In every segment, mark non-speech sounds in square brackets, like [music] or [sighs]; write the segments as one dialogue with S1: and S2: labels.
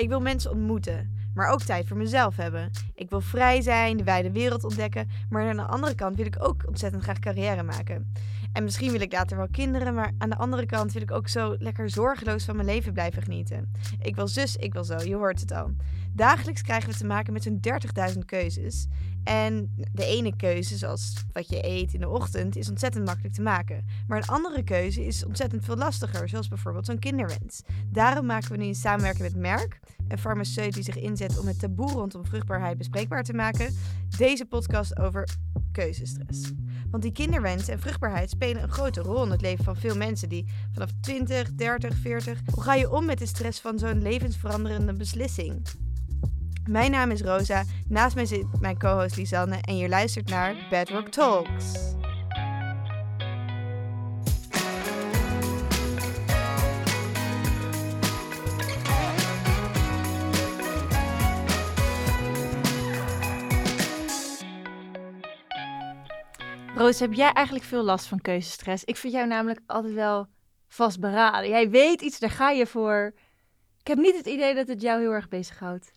S1: Ik wil mensen ontmoeten, maar ook tijd voor mezelf hebben. Ik wil vrij zijn, de wijde wereld ontdekken, maar aan de andere kant wil ik ook ontzettend graag carrière maken. En misschien wil ik later wel kinderen, maar aan de andere kant wil ik ook zo lekker zorgeloos van mijn leven blijven genieten. Ik wil zus, ik wil zo, je hoort het al. Dagelijks krijgen we te maken met zo'n 30.000 keuzes. En de ene keuze, zoals wat je eet in de ochtend, is ontzettend makkelijk te maken. Maar een andere keuze is ontzettend veel lastiger, zoals bijvoorbeeld zo'n kinderwens. Daarom maken we nu in samenwerking met Merck, een farmaceut die zich inzet om het taboe rondom vruchtbaarheid bespreekbaar te maken, deze podcast over keuzestress. Want die kinderwens en vruchtbaarheid spelen een grote rol in het leven van veel mensen die vanaf 20, 30, 40. Hoe ga je om met de stress van zo'n levensveranderende beslissing? Mijn naam is Rosa, naast mij zit mijn co-host Lisanne en je luistert naar Bedrock Talks.
S2: Roos, heb jij eigenlijk veel last van keuzestress? Ik vind jou namelijk altijd wel vastberaden. Jij weet iets, daar ga je voor. Ik heb niet het idee dat het jou heel erg bezighoudt.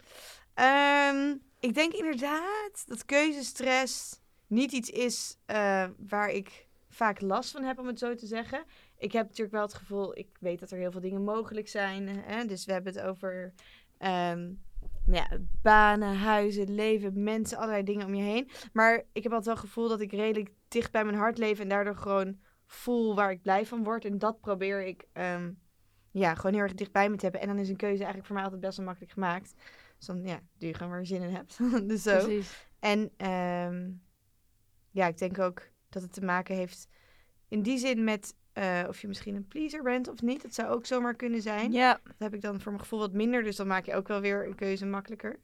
S1: Um, ik denk inderdaad dat keuzestress niet iets is uh, waar ik vaak last van heb, om het zo te zeggen. Ik heb natuurlijk wel het gevoel, ik weet dat er heel veel dingen mogelijk zijn. Hè? Dus we hebben het over um, nou ja, banen, huizen, leven, mensen, allerlei dingen om je heen. Maar ik heb altijd wel het gevoel dat ik redelijk dicht bij mijn hart leef en daardoor gewoon voel waar ik blij van word. En dat probeer ik um, ja, gewoon heel erg dichtbij me te hebben. En dan is een keuze eigenlijk voor mij altijd best wel makkelijk gemaakt. Dan ja, doe je gewoon waar je zin in hebt. [laughs] dus zo.
S2: Precies.
S1: En um, ja, ik denk ook dat het te maken heeft in die zin met uh, of je misschien een pleaser bent of niet. Dat zou ook zomaar kunnen zijn.
S2: Ja.
S1: Dat heb ik dan voor mijn gevoel wat minder. Dus dan maak je ook wel weer een keuze makkelijker.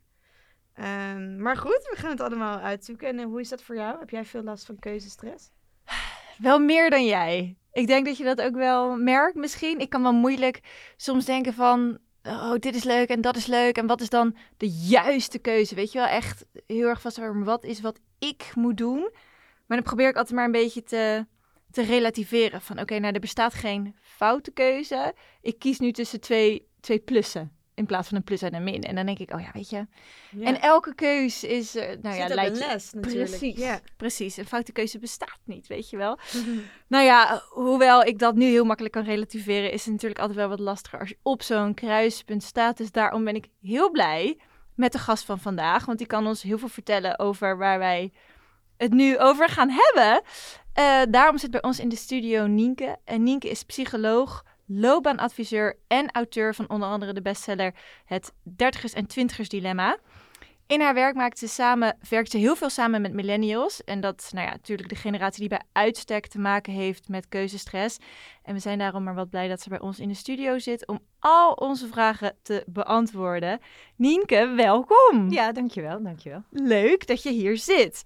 S1: Um, maar goed, we gaan het allemaal uitzoeken. En uh, hoe is dat voor jou? Heb jij veel last van keuzestress? [sighs]
S2: Wel meer dan jij. Ik denk dat je dat ook wel merkt misschien. Ik kan wel moeilijk soms denken van... Oh, dit is leuk en dat is leuk. En wat is dan de juiste keuze? Weet je wel, echt heel erg vast wat is wat ik moet doen. Maar dan probeer ik altijd maar een beetje te, te relativeren. Van oké, nou er bestaat geen foute keuze. Ik kies nu tussen twee, twee plussen in plaats van een plus en een min. En dan denk ik, oh ja, weet je. Ja. En elke keus is, uh, nou
S1: Zit
S2: ja, lijkt
S1: les natuurlijk.
S2: Precies,
S1: ja.
S2: precies. Een foute keuze bestaat niet, weet je wel. [laughs] nou ja, hoewel ik dat nu heel makkelijk kan relativeren, is het natuurlijk altijd wel wat lastiger als je op zo'n kruispunt staat. Dus daarom ben ik heel blij met de gast van vandaag, want die kan ons heel veel vertellen over waar wij het nu over gaan hebben. Uh, daarom zit bij ons in de studio Nienke. En Nienke is psycholoog, loopbaanadviseur en auteur van onder andere de bestseller Het Dertigers en Twintigers Dilemma. In haar werk maakt ze samen, werkt ze heel veel samen met millennials. En dat is nou ja, natuurlijk de generatie die bij uitstek te maken heeft met keuzestress. En we zijn daarom maar wat blij dat ze bij ons in de studio zit om al onze vragen te beantwoorden. Nienke, welkom.
S3: Ja, dankjewel, dankjewel.
S2: Leuk dat je hier zit.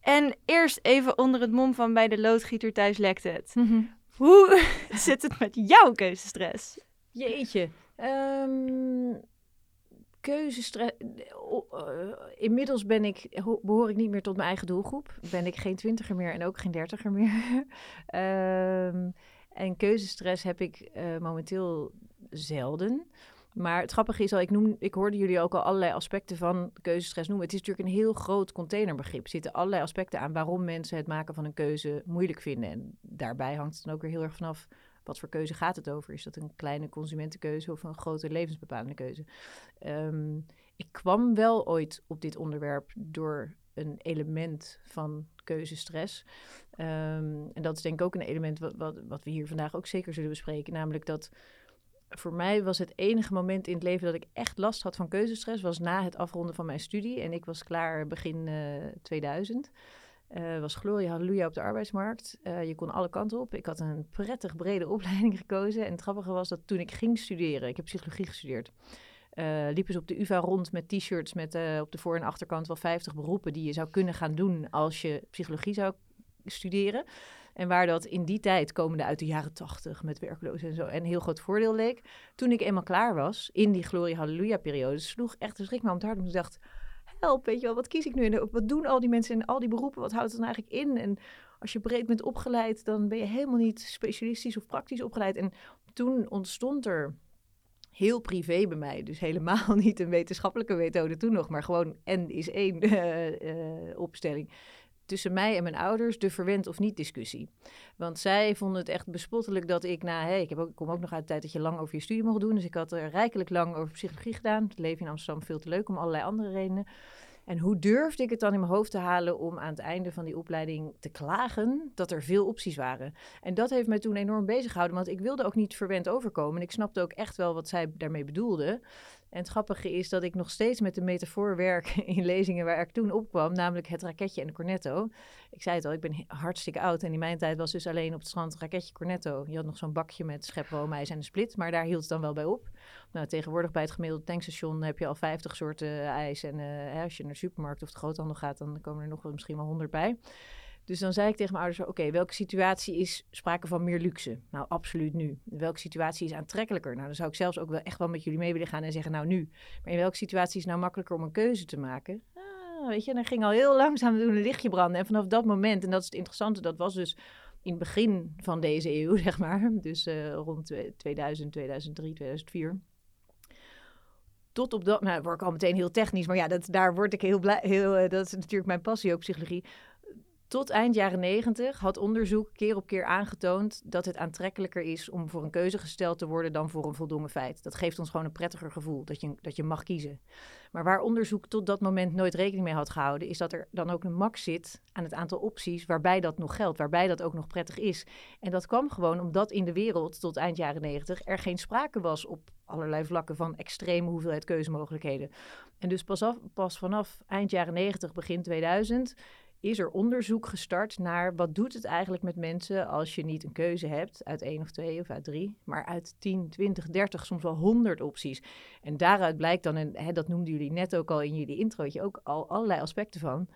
S2: En eerst even onder het mom van bij de loodgieter thuis lekt het. Mm -hmm. Hoe [laughs] zit het met jouw keuzestress?
S3: Jeetje. Um, keuzestress. Uh, inmiddels ben ik, behoor ik niet meer tot mijn eigen doelgroep. Ben ik geen twintiger meer en ook geen dertiger meer. um, [laughs] en keuzestress heb ik uh, momenteel zelden. Maar het grappige is al, ik, noem, ik hoorde jullie ook al allerlei aspecten van keuzestress noemen. Het is natuurlijk een heel groot containerbegrip. Er zitten allerlei aspecten aan waarom mensen het maken van een keuze moeilijk vinden. En daarbij hangt het dan ook weer heel erg vanaf wat voor keuze gaat het over. Is dat een kleine consumentenkeuze of een grote levensbepalende keuze? Um, ik kwam wel ooit op dit onderwerp door een element van keuzestress. Um, en dat is denk ik ook een element wat, wat we hier vandaag ook zeker zullen bespreken. Namelijk dat voor mij was het enige moment in het leven dat ik echt last had van keuzestress, was na het afronden van mijn studie. En ik was klaar begin uh, 2000. Uh, was glorie, halleluja op de arbeidsmarkt. Uh, je kon alle kanten op. Ik had een prettig brede [laughs] opleiding gekozen. En het grappige was dat toen ik ging studeren, ik heb psychologie gestudeerd, liepen ze op de UvA rond met t-shirts met op de voor- en achterkant wel 50 beroepen die je zou kunnen gaan doen als je psychologie zou studeren. En waar dat in die tijd, komende uit de jaren tachtig met werklozen en zo, een heel groot voordeel leek. Toen ik eenmaal klaar was, in die glorie halleluja periode, sloeg echt de schrik me om het hart. En ik dacht, help, weet je wel, wat kies ik nu? En wat doen al die mensen in al die beroepen? Wat houdt het dan eigenlijk in? En als je breed bent opgeleid, dan ben je helemaal niet specialistisch of praktisch opgeleid. En toen ontstond er heel privé bij mij. Dus helemaal [laughs] niet een wetenschappelijke methode toen nog, maar gewoon N is één [laughs] eh, eh, opstelling. Tussen mij en mijn ouders de verwend of niet discussie. Want zij vonden het echt bespottelijk dat ik na... Hey, ik, heb ook, ik kom ook nog uit de tijd dat je lang over je studie mocht doen. Dus ik had er rijkelijk lang over psychologie gedaan. Het leven in Amsterdam veel te leuk om allerlei andere redenen. En hoe durfde ik het dan in mijn hoofd te halen om aan het einde van die opleiding te klagen dat er veel opties waren? En dat heeft mij toen enorm bezig gehouden, want ik wilde ook niet verwend overkomen. En ik snapte ook echt wel wat zij daarmee bedoelde. En het grappige is dat ik nog steeds met de metafoor werk [laughs] in lezingen waar ik toen opkwam, namelijk het raketje en de cornetto. Ik zei het al, ik ben hartstikke oud en in mijn tijd was dus alleen op het strand raketje cornetto. Je had nog zo'n bakje met schep roomijs en een split, maar daar hield het dan wel bij op. Nou, tegenwoordig bij het gemiddelde tankstation heb je al 50 soorten ijs en uh, als je naar de supermarkt of de groothandel gaat, dan komen er nog wel misschien wel 100 bij. Dus dan zei ik tegen mijn ouders: Oké, welke situatie is sprake van meer luxe? Nou, absoluut nu. Welke situatie is aantrekkelijker? Nou, dan zou ik zelfs ook wel echt wel met jullie mee willen gaan en zeggen: Nou, nu. Maar in welke situatie is nou makkelijker om een keuze te maken? Ah, weet je, dan ging al heel langzaam doen een lichtje branden. En vanaf dat moment, en dat is het interessante, dat was dus in het begin van deze [laughs] eeuw, zeg maar. Dus uh, rond 2000, 2003, 2004 tot op dat, nou word ik al meteen heel technisch, maar ja, dat, daar word ik heel blij, heel, uh, dat is natuurlijk mijn passie ook, psychologie. Tot eind jaren 90 had onderzoek keer op keer aangetoond dat het aantrekkelijker is om voor een keuze gesteld te worden dan voor een voldongen feit. Dat geeft ons gewoon een prettiger gevoel dat je, dat je mag kiezen. Maar waar onderzoek tot dat moment nooit rekening mee had gehouden, is dat er dan ook een max zit aan het aantal opties waarbij dat nog geldt, waarbij dat ook nog prettig is. En dat kwam gewoon omdat in de wereld tot eind jaren 90 er geen sprake was op allerlei vlakken van extreme hoeveelheid keuzemogelijkheden. En dus pas, af, pas vanaf eind jaren 90, begin 2000 is er onderzoek gestart naar wat doet het eigenlijk met mensen als je niet een keuze hebt uit één of twee of uit drie, maar uit 10, 20, 30, soms wel 100 opties. En daaruit blijkt dan, en hè, dat noemden jullie net ook al in jullie introotje, ook al allerlei aspecten van.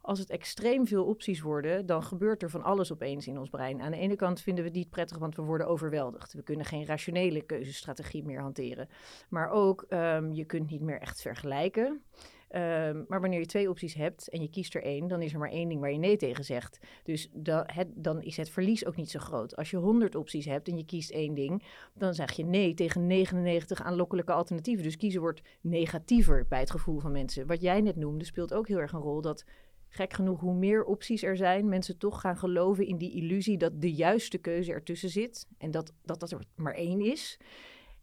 S3: Als het extreem veel opties worden, dan gebeurt er van alles opeens in ons brein. Aan de ene kant vinden we het niet prettig, want we worden overweldigd. We kunnen geen rationele keuzestrategie meer hanteren. Maar ook, um, je kunt niet meer echt vergelijken. Um, maar wanneer je twee opties hebt en je kiest er één, dan is er maar één ding waar je nee tegen zegt. Dus het, dan is het verlies ook niet zo groot. Als je 100 opties hebt en je kiest één ding, dan zeg je nee tegen 99 aanlokkelijke alternatieven. Dus kiezen wordt negatiever bij het gevoel van mensen. Wat jij net noemde, speelt ook heel erg een rol dat gek genoeg, hoe meer opties er zijn, mensen toch gaan geloven in die illusie dat de juiste keuze ertussen zit en dat dat, dat er maar één is.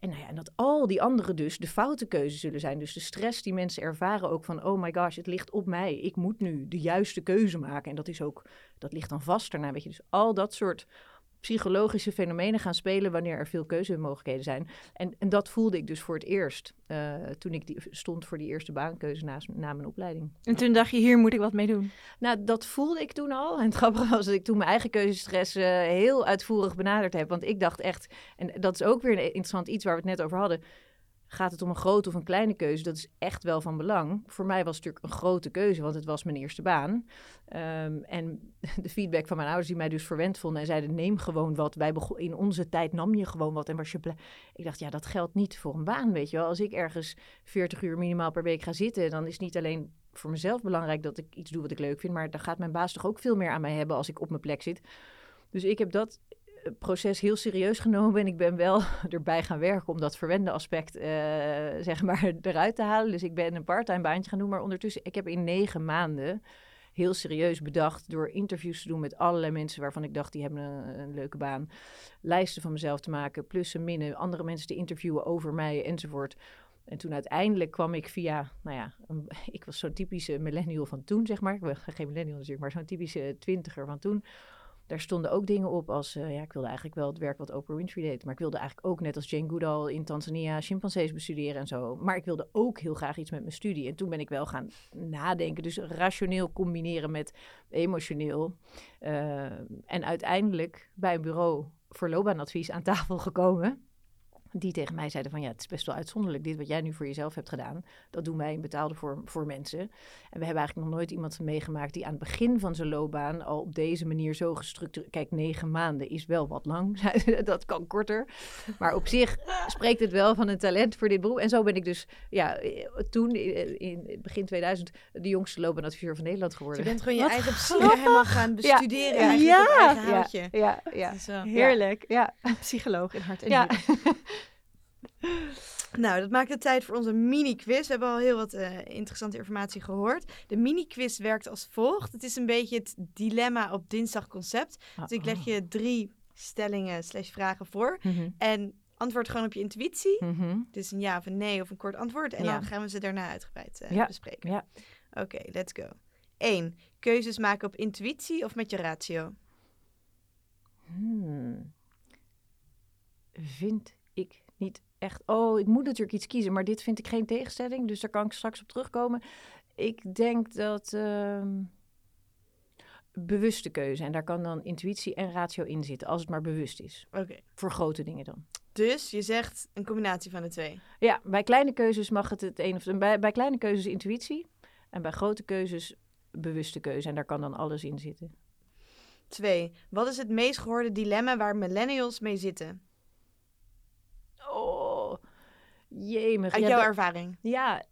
S3: En, nou ja, en dat al die anderen dus de foute keuze zullen zijn. Dus de stress die mensen ervaren ook van, oh my gosh, het ligt op mij. Ik moet nu de juiste keuze maken. En dat is ook, dat ligt dan vast daarna, weet je. Dus al dat soort psychologische fenomenen gaan spelen wanneer er veel keuzemogelijkheden zijn. En, en dat voelde ik dus voor het eerst uh, toen ik die, stond voor die eerste baankeuze na, na mijn opleiding.
S2: En toen dacht je, hier moet ik wat mee doen?
S3: Nou, dat voelde ik toen al. [laughs] En het grappige was dat ik toen mijn eigen keuzestress uh, heel uitvoerig benaderd heb. Want ik dacht echt, en dat is ook weer een interessant iets waar we het net over hadden gaat het om een grote of een kleine keuze, dat is echt wel van belang. Voor mij was het natuurlijk een grote keuze, want het was mijn eerste baan. Um, en [laughs] de feedback van mijn ouders, die mij dus verwend vonden en zeiden: neem gewoon wat. Wij in onze tijd nam je gewoon wat en was je blij. Ik dacht, ja, dat geldt niet voor een baan, weet je wel. Als ik ergens 40 uur minimaal per week ga zitten, dan is niet alleen voor mezelf belangrijk dat ik iets doe wat ik leuk vind, maar dan gaat mijn baas toch ook veel meer aan mij hebben als ik op mijn plek zit. Dus ik heb dat proces heel serieus genomen en ik ben wel [laughs] erbij gaan werken om dat verwende aspect uh, zeg maar [laughs] eruit te halen. Dus ik ben een parttime baantje gaan doen, maar ondertussen, ik heb in negen maanden heel serieus bedacht door interviews te doen met allerlei mensen waarvan ik dacht die hebben een, leuke baan, lijsten van mezelf te maken, plussen, minnen, andere mensen te interviewen over mij enzovoort. En toen uiteindelijk kwam ik via, nou ja, [laughs] ik was zo'n typische millennial van toen, zeg maar. Ik ben geen millennial natuurlijk, maar zo'n typische twintiger van toen daar stonden ook dingen op als, uh, ja, ik wilde eigenlijk wel het werk wat Oprah Winfrey deed. Maar ik wilde eigenlijk ook, net als Jane Goodall, in Tanzania chimpansees bestuderen en zo. Maar ik wilde ook heel graag iets met mijn studie. En toen ben ik wel gaan nadenken. Dus rationeel combineren met emotioneel. Uh, en uiteindelijk bij een bureau voor loopbaanadvies aan tafel gekomen die tegen mij zeiden van ja, het is best wel uitzonderlijk dit wat jij nu voor jezelf hebt gedaan. Dat doen wij in betaalde voor, voor mensen. En we hebben eigenlijk nog nooit iemand meegemaakt die aan het begin van zijn loopbaan al op deze manier zo gestructureerd... Kijk, negen maanden is wel wat lang, [laughs] dat kan korter. Maar op zich spreekt het wel van een talent voor dit beroep. En zo ben ik dus ja, toen in begin 2000 de jongste loopbaanadviseur van Nederland geworden.
S1: Je bent gewoon je eigen psyche helemaal gaan bestuderen ja.
S3: Ja, ja, ja, ja,
S2: Heerlijk. Ja. Psycholoog in hart en
S3: ja. [laughs]
S1: Nou, dat maakt het tijd voor onze mini-quiz. We hebben al heel wat eh, interessante informatie gehoord. De mini-quiz werkt als volgt. Het is een beetje het dilemma op dinsdag concept. Dus ik leg je drie stellingen slash vragen voor.
S3: Mhm.
S1: En antwoord gewoon op je intuïtie.
S3: Mhm.
S1: Dus een ja of een nee of een kort antwoord. En
S3: Ja.
S1: dan gaan we ze daarna uitgebreid eh,
S3: Ja.
S1: bespreken.
S3: Ja.
S1: Oké, let's go. 1. Keuzes maken op intuïtie of met je ratio?
S3: Hmm. Vind ik niet echt. Oh, ik moet natuurlijk iets kiezen, maar dit vind ik geen tegenstelling, dus daar kan ik straks op terugkomen. Ik denk dat ehm, bewuste keuze en daar kan dan intuïtie en ratio in zitten, als het maar bewust is.
S1: Oké.
S3: Voor grote dingen dan.
S1: Dus je zegt een combinatie van de twee.
S3: Ja, bij kleine keuzes mag het het een of de, bij, bij kleine keuzes intuïtie en bij grote keuzes bewuste keuze en daar kan dan alles in zitten.
S1: 2. Wat is het meest gehoorde dilemma waar millennials mee zitten?
S3: Oh, jemig.
S1: Uit
S3: Ja,
S1: jouw
S3: dat-
S1: ervaring.
S3: ja,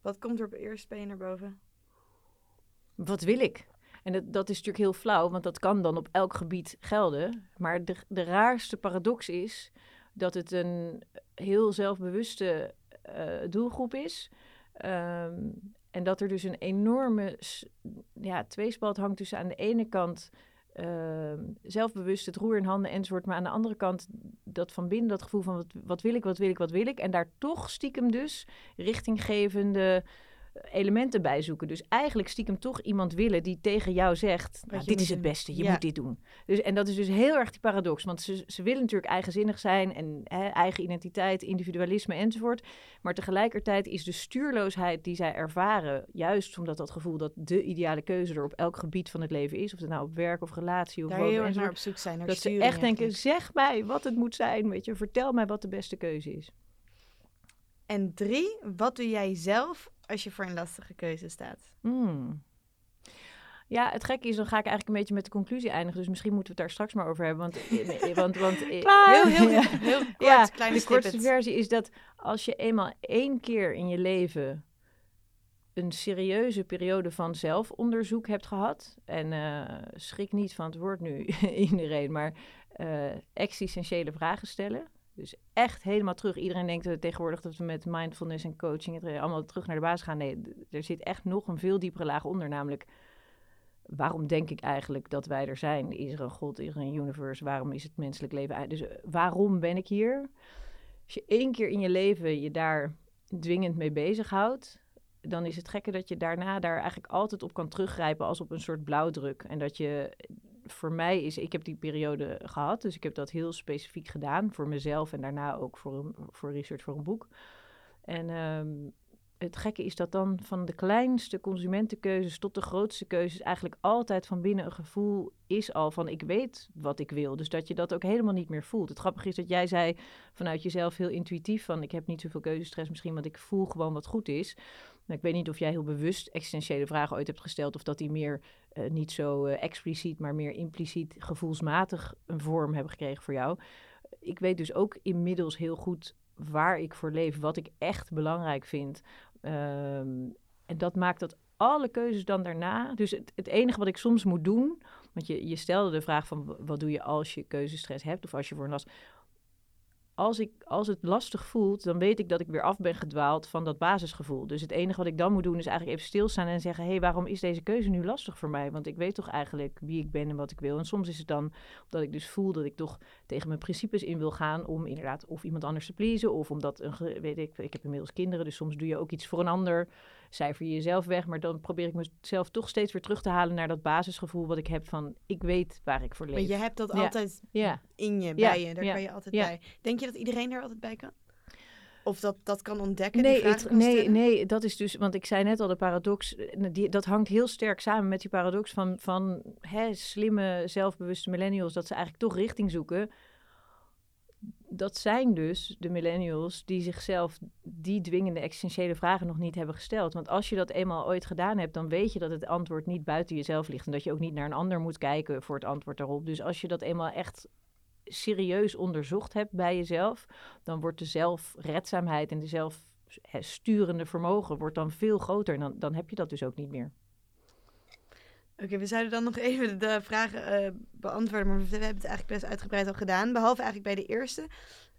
S1: Wat komt er op eerst bij je naar boven?
S3: wat wil ik? En dat, dat is natuurlijk heel flauw, want dat kan dan op elk gebied gelden. Maar de, de raarste paradox is dat het een heel zelfbewuste eh, doelgroep is. Ehm, en dat er dus een enorme ja, tweespalt hangt tussen aan de ene kant ehm, zelfbewust het roer in handen enzovoort. Maar aan de andere kant dat van binnen dat gevoel van wat, wat wil ik, wat wil ik, wat wil ik. En daar toch stiekem dus richtinggevende elementen bij zoeken. Dus eigenlijk stiekem toch iemand willen die tegen jou zegt... Nou, dit is het beste, je
S1: Ja.
S3: moet dit doen. Dus, en dat is dus heel erg die paradox. Want ze, ze willen natuurlijk eigenzinnig zijn en hè, eigen identiteit, individualisme enzovoort. Maar tegelijkertijd is de stuurloosheid die zij ervaren... juist omdat dat gevoel dat de ideale keuze er op elk gebied van het leven is... of het nou op werk of relatie of
S1: Daar heel erg naar op zoek zijn. Naar
S3: dat ze echt denken,
S1: eigenlijk.
S3: zeg mij wat het moet zijn. Weet je, vertel mij wat de beste keuze is.
S1: En 3. Wat doe jij zelf als je voor een lastige keuze staat?
S3: Hmm. Ja, het gekke is, dan ga ik eigenlijk een beetje met de conclusie eindigen. Dus misschien moeten we het daar straks maar over hebben. Want, eh, want, want eh, [laughs]
S1: Heel, heel, heel [laughs] kort,
S3: ja,
S1: kleine
S3: de kortste
S1: snippet.
S3: versie is dat als je eenmaal één keer in je leven een serieuze periode van zelfonderzoek hebt gehad. En eh, schrik niet van het woord nu [laughs] iedereen, maar existentiële vragen stellen. Dus echt helemaal terug. Iedereen denkt tegenwoordig dat we met mindfulness en coaching het, allemaal terug naar de basis gaan. Nee, er zit echt nog een veel diepere laag onder. Namelijk, waarom denk ik eigenlijk dat wij er zijn? Is er een God? Is er een universe? Waarom is het menselijk leven? Dus eh, waarom ben ik hier? Als je één keer in je leven je daar dwingend mee bezighoudt, dan is het gekke dat je daarna daar eigenlijk altijd op kan teruggrijpen als op een soort blauwdruk. En dat je, voor mij is, ik heb die periode gehad, dus ik heb dat heel specifiek gedaan voor mezelf en daarna ook voor, een, voor research voor een boek. En ehm, het gekke is dat dan van de kleinste consumentenkeuzes tot de grootste keuzes eigenlijk altijd van binnen een gevoel is al van ik weet wat ik wil. Dus dat je dat ook helemaal niet meer voelt. Het grappige is dat jij zei vanuit jezelf heel intuïtief van ik heb niet zoveel keuzestress misschien, want ik voel gewoon wat goed is. Nou, ik weet niet of jij heel bewust existentiële vragen ooit hebt gesteld of dat die meer eh, niet zo eh, expliciet, maar meer impliciet gevoelsmatig een vorm hebben gekregen voor jou. Ik weet dus ook inmiddels heel goed waar ik voor leef, wat ik echt belangrijk vind. Ehm, en dat maakt dat alle keuzes dan daarna. Dus het, het enige wat ik soms moet doen. Want je, je stelde de vraag van wat doe je als je keuzestress hebt of als je voor een last. Als, ik, als het lastig voelt, dan weet ik dat ik weer af ben gedwaald van dat basisgevoel. Dus het enige wat ik dan moet doen is eigenlijk even stilstaan en zeggen: hé, hey, waarom is deze keuze nu lastig voor mij? Want ik weet toch eigenlijk wie ik ben en wat ik wil. En soms is het dan dat ik dus voel dat ik toch tegen mijn principes in wil gaan om inderdaad of iemand anders te pleasen of omdat een weet ik, ik heb inmiddels kinderen, dus soms doe je ook iets voor een ander, cijfer je jezelf weg, maar dan probeer ik mezelf toch steeds weer terug te halen naar dat basisgevoel wat ik heb van ik weet waar ik voor leef.
S1: Maar je hebt dat
S3: Ja.
S1: altijd
S3: Ja.
S1: in je, bij je. Daar kan je altijd bij. Denk je dat iedereen er altijd bij kan? Of dat dat kan ontdekken?
S3: Nee, het- nee, nee, dat is dus, want ik zei net al, de paradox, eh, die, dat hangt heel sterk samen met die paradox van, van hè, slimme, zelfbewuste millennials, dat ze eigenlijk toch richting zoeken. Dat zijn dus de millennials die zichzelf die dwingende existentiële vragen nog niet hebben gesteld. Want als je dat eenmaal ooit gedaan hebt, dan weet je dat het antwoord niet buiten jezelf ligt. En dat je ook niet naar een ander moet kijken voor het antwoord daarop. Dus als je dat eenmaal echt serieus onderzocht hebt bij jezelf, dan wordt de zelfredzaamheid en de zelfsturende vermogen wordt dan veel groter. En dan, dan heb je dat dus ook niet meer.
S1: Oké, we zouden dan nog even de vragen eh, beantwoorden, maar we hebben het eigenlijk best uitgebreid al gedaan. Behalve eigenlijk bij de eerste.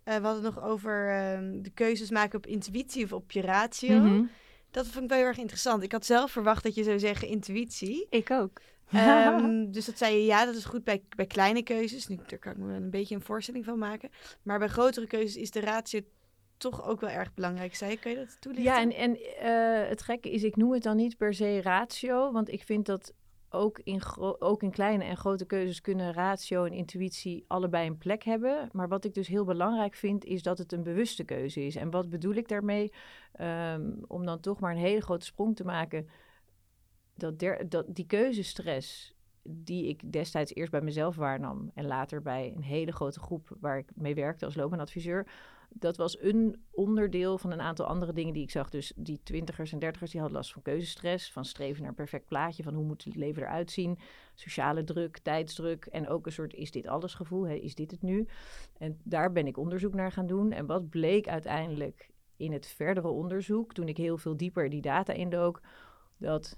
S1: Eh, we hadden het nog over ehm, de keuzes maken op intuïtie of op je ratio.
S2: Mhm.
S1: Dat vond ik wel heel erg interessant. Ik had zelf verwacht dat je zou zeggen intuïtie.
S2: Ik ook.
S1: Ehm, [laughs] dus dat zei je, ja, dat is goed bij, bij kleine keuzes. Nu, daar kan ik me een beetje een voorstelling van maken. Maar bij grotere keuzes is de ratio toch ook wel erg belangrijk. Zei je, kun je dat toelichten?
S3: Ja, en, en eh, het gekke is, ik noem het dan niet per se ratio, want ik vind dat ook in, ook in kleine en grote keuzes kunnen ratio en intuïtie allebei een plek hebben. Maar wat ik dus heel belangrijk vind, is dat het een bewuste keuze is. En wat bedoel ik daarmee? Ehm, om dan toch maar een hele grote sprong te maken. Dat, dat die keuzestress die ik destijds eerst bij mezelf waarnam en later bij een hele grote groep waar ik mee werkte als loopbaanadviseur, dat was een onderdeel van een aantal andere dingen die ik zag. Dus die twintigers en dertigers die hadden last van keuzestress, van streven naar een perfect plaatje, van hoe moet het leven eruit zien, sociale druk, tijdsdruk en ook een soort is dit alles gevoel, hè, is dit het nu? En daar ben ik onderzoek naar gaan doen. En wat bleek uiteindelijk in het verdere onderzoek, toen ik heel veel dieper die data indook, dat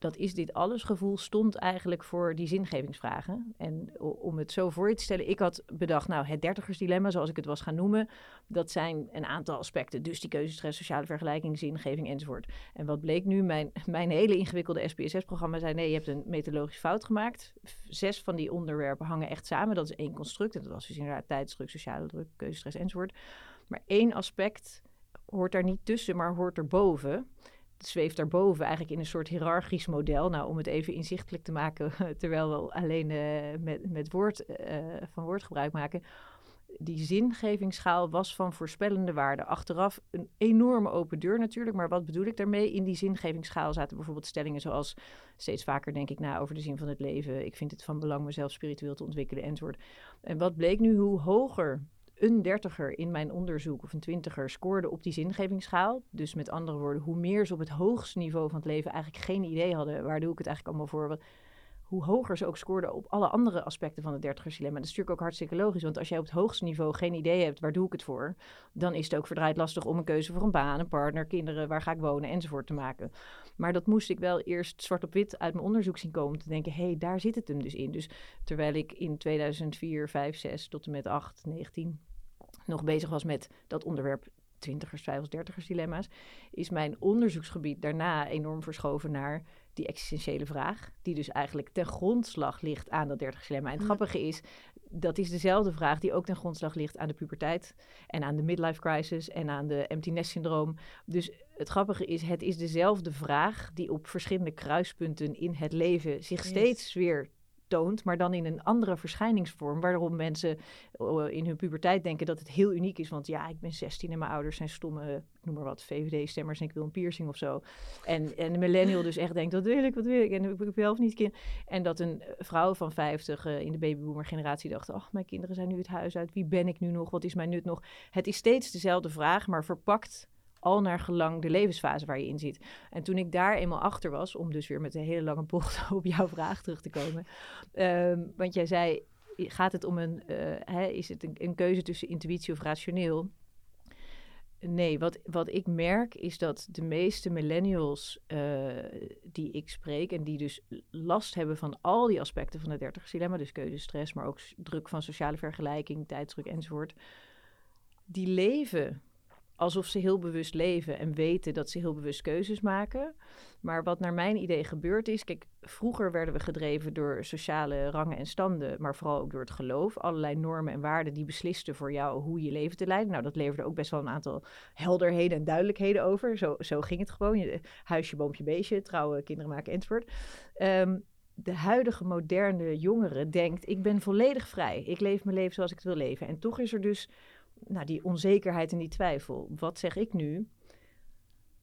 S3: dat is dit alles gevoel stond eigenlijk voor die zingevingsvragen. En om het zo voor je te stellen, ik had bedacht, nou, het dertigersdilemma, zoals ik het was gaan noemen, dat zijn een aantal aspecten. Dus die keuzestress, sociale vergelijking, zingeving enzovoort. En wat bleek nu, mijn, mijn hele ingewikkelde SPSS-programma zei, nee, je hebt een methodologische fout gemaakt. Zes van die onderwerpen hangen echt samen, dat is één construct. En dat was dus inderdaad tijdsdruk, sociale druk, keuzestress enzovoort. Maar één aspect hoort daar niet tussen, maar hoort erboven zweeft daarboven eigenlijk in een soort hiërarchisch model. Nou, om het even inzichtelijk te maken, [laughs] terwijl we alleen eh, met, met woord, eh, van woord gebruik maken. Die zingevingsschaal was van voorspellende waarde. Achteraf een enorme open deur natuurlijk. Maar wat bedoel ik daarmee? In die zingevingsschaal zaten bijvoorbeeld stellingen zoals... steeds vaker denk ik na over de zin van het leven. Ik vind het van belang mezelf spiritueel te ontwikkelen enzovoort. En wat bleek nu? Hoe hoger een dertiger in mijn onderzoek of een twintiger scoorde op die zingevingsschaal. Dus met andere woorden, hoe meer ze op het hoogste niveau van het leven eigenlijk geen idee hadden, waar doe ik het eigenlijk allemaal voor? Hoe hoger ze ook scoorden op alle andere aspecten van het dertigersdilemma. Dat is natuurlijk ook hartstikke logisch, want als jij op het hoogste niveau geen idee hebt, waar doe ik het voor? Dan is het ook verdraaid lastig om een keuze voor een baan, een partner, kinderen, waar ga ik wonen enzovoort te maken. Maar dat moest ik wel eerst zwart op wit uit mijn onderzoek zien komen, te denken, hé, hey, daar zit het hem dus in. Dus terwijl ik in 2004, 5, 6 tot en met 8, 19 nog bezig was met dat onderwerp twintigers, vijftigers, dertigers dilemma's, is mijn onderzoeksgebied daarna enorm verschoven naar die existentiële vraag, die dus eigenlijk ten grondslag ligt aan dat dertigers dilemma. En het
S1: Ja.
S3: grappige is, dat is dezelfde vraag die ook ten grondslag ligt aan de puberteit en aan de midlife crisis en aan de empty nest syndroom. Dus het grappige is, het is dezelfde vraag die op verschillende kruispunten in het leven zich
S1: Yes.
S3: steeds weer toont, maar dan in een andere verschijningsvorm, waarom mensen eh, in hun puberteit denken dat het heel uniek is. Want ja, ik ben 16 en mijn ouders zijn stomme, noem maar wat, VVD-stemmers en ik wil een piercing of zo. En, en de millennial dus echt denkt, wat wil ik, wat wil ik? En ik wil zelf niet kind. En dat een eh, vrouw van 50 eh, in de babyboomer generatie dacht, ach, mijn kinderen zijn nu het huis uit. Wie ben ik nu nog? Wat is mijn nut nog? Het is steeds dezelfde vraag, maar verpakt al naar gelang de levensfase waar je in zit. En toen ik daar eenmaal achter was, om dus weer met een hele lange bocht [laughs] op jouw vraag terug te komen. ehm, want jij zei, gaat het om een, eh, hè, is het een, keuze tussen intuïtie of rationeel? Nee, wat, wat ik merk is dat de meeste millennials eh, die ik spreek en die dus last hebben van al die aspecten van het dertigersdilemma, dus keuzestress, maar ook druk van sociale vergelijking, tijdsdruk enzovoort, die leven alsof ze heel bewust leven en weten dat ze heel bewust keuzes maken. Maar wat naar mijn idee gebeurd is, kijk, vroeger werden we gedreven door sociale rangen en standen, maar vooral ook door het geloof. Allerlei normen en waarden die beslisten voor jou hoe je leven te leiden. Nou, dat leverde ook best wel een aantal helderheden en duidelijkheden over. Zo, zo ging het gewoon. Je, huisje, boompje, beestje, trouwen, kinderen maken enzovoort. Ehm, de huidige moderne jongere denkt, ik ben volledig vrij. Ik leef mijn leven zoals ik het wil leven. En toch is er dus nou, die onzekerheid en die twijfel. Wat zeg ik nu?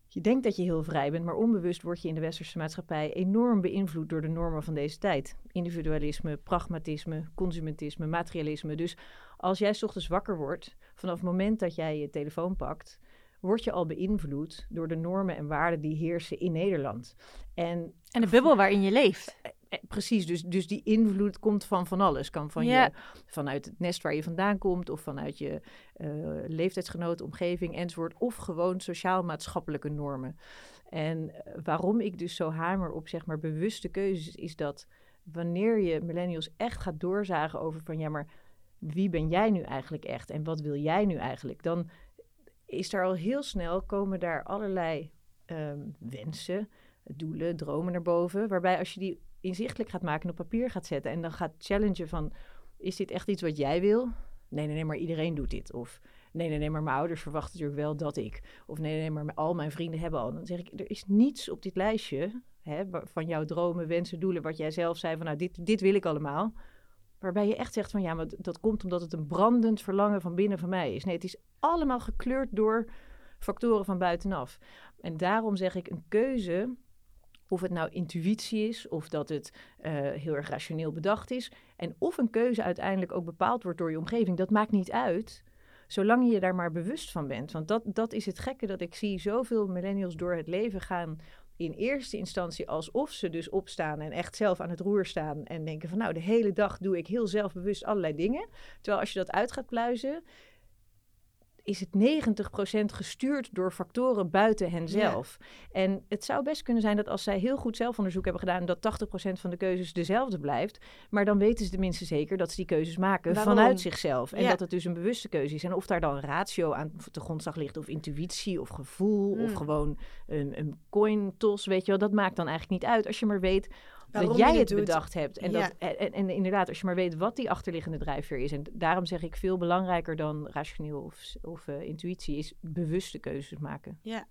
S3: Je denkt dat je heel vrij bent, maar onbewust word je in de westerse maatschappij enorm beïnvloed door de normen van deze tijd. Individualisme, pragmatisme, consumentisme, materialisme. Dus als jij 's ochtends wakker wordt, vanaf het moment dat jij je telefoon pakt, word je al beïnvloed door de normen en waarden die heersen in Nederland. En
S2: En de bubbel waarin je leeft.
S3: Eh, precies, dus, dus die invloed komt van van alles. Kan van
S2: Ja.
S3: je, vanuit het nest waar je vandaan komt, of vanuit je eh leeftijdsgenoten, omgeving enzovoort. Of gewoon sociaal-maatschappelijke normen. En eh, waarom ik dus zo hamer op zeg maar bewuste keuzes, is dat wanneer je millennials echt gaat doorzagen over van ja, maar wie ben jij nu eigenlijk echt en wat wil jij nu eigenlijk, dan is daar al heel snel komen daar allerlei ehm, wensen, doelen, dromen naar boven. Waarbij als je die inzichtelijk gaat maken en op papier gaat zetten en dan gaat challengen van is dit echt iets wat jij wil? Nee, nee, nee, maar iedereen doet dit. Of nee, nee, nee, maar mijn ouders verwachten natuurlijk wel dat ik. Of nee, nee, maar al mijn vrienden hebben al. Dan zeg ik, er is niets op dit lijstje hè, van jouw dromen, wensen, doelen, wat jij zelf zei van nou, dit, dit wil ik allemaal. Waarbij je echt zegt van ja, maar dat komt omdat het een brandend verlangen van binnen van mij is. Nee, het is allemaal gekleurd door factoren van buitenaf. En daarom zeg ik een keuze, of het nou intuïtie is, of dat het eh, heel erg rationeel bedacht is. En of een keuze uiteindelijk ook bepaald wordt door je omgeving, dat maakt niet uit. Zolang je daar maar bewust van bent. Want dat, dat is het gekke dat ik zie zoveel millennials door het leven gaan. In eerste instantie alsof ze dus opstaan en echt zelf aan het roer staan. En denken van nou, de hele dag doe ik heel zelfbewust allerlei dingen. Terwijl als je dat uit gaat pluizen, is het 90% gestuurd door factoren buiten henzelf. En het zou best kunnen zijn dat als zij heel goed zelfonderzoek hebben gedaan, dat 80% van de keuzes dezelfde blijft. Maar dan weten ze tenminste zeker dat ze die keuzes maken
S1: Waarom?
S3: vanuit zichzelf. En
S1: Ja.
S3: dat het dus een bewuste keuze is. En of daar dan ratio aan de grondslag ligt, of intuïtie, of gevoel, of
S1: Hmm.
S3: gewoon een, een coin toss, weet je wel. Dat maakt dan eigenlijk niet uit als je maar weet
S1: Waarom
S3: dat jij
S1: het doet.
S3: bedacht hebt. En,
S1: Ja.
S3: dat, en, en, en inderdaad, als je maar weet wat die achterliggende drijfveer is. En daarom zeg ik veel belangrijker dan rationeel of, of eh, intuïtie is bewuste keuzes maken.
S1: Ja.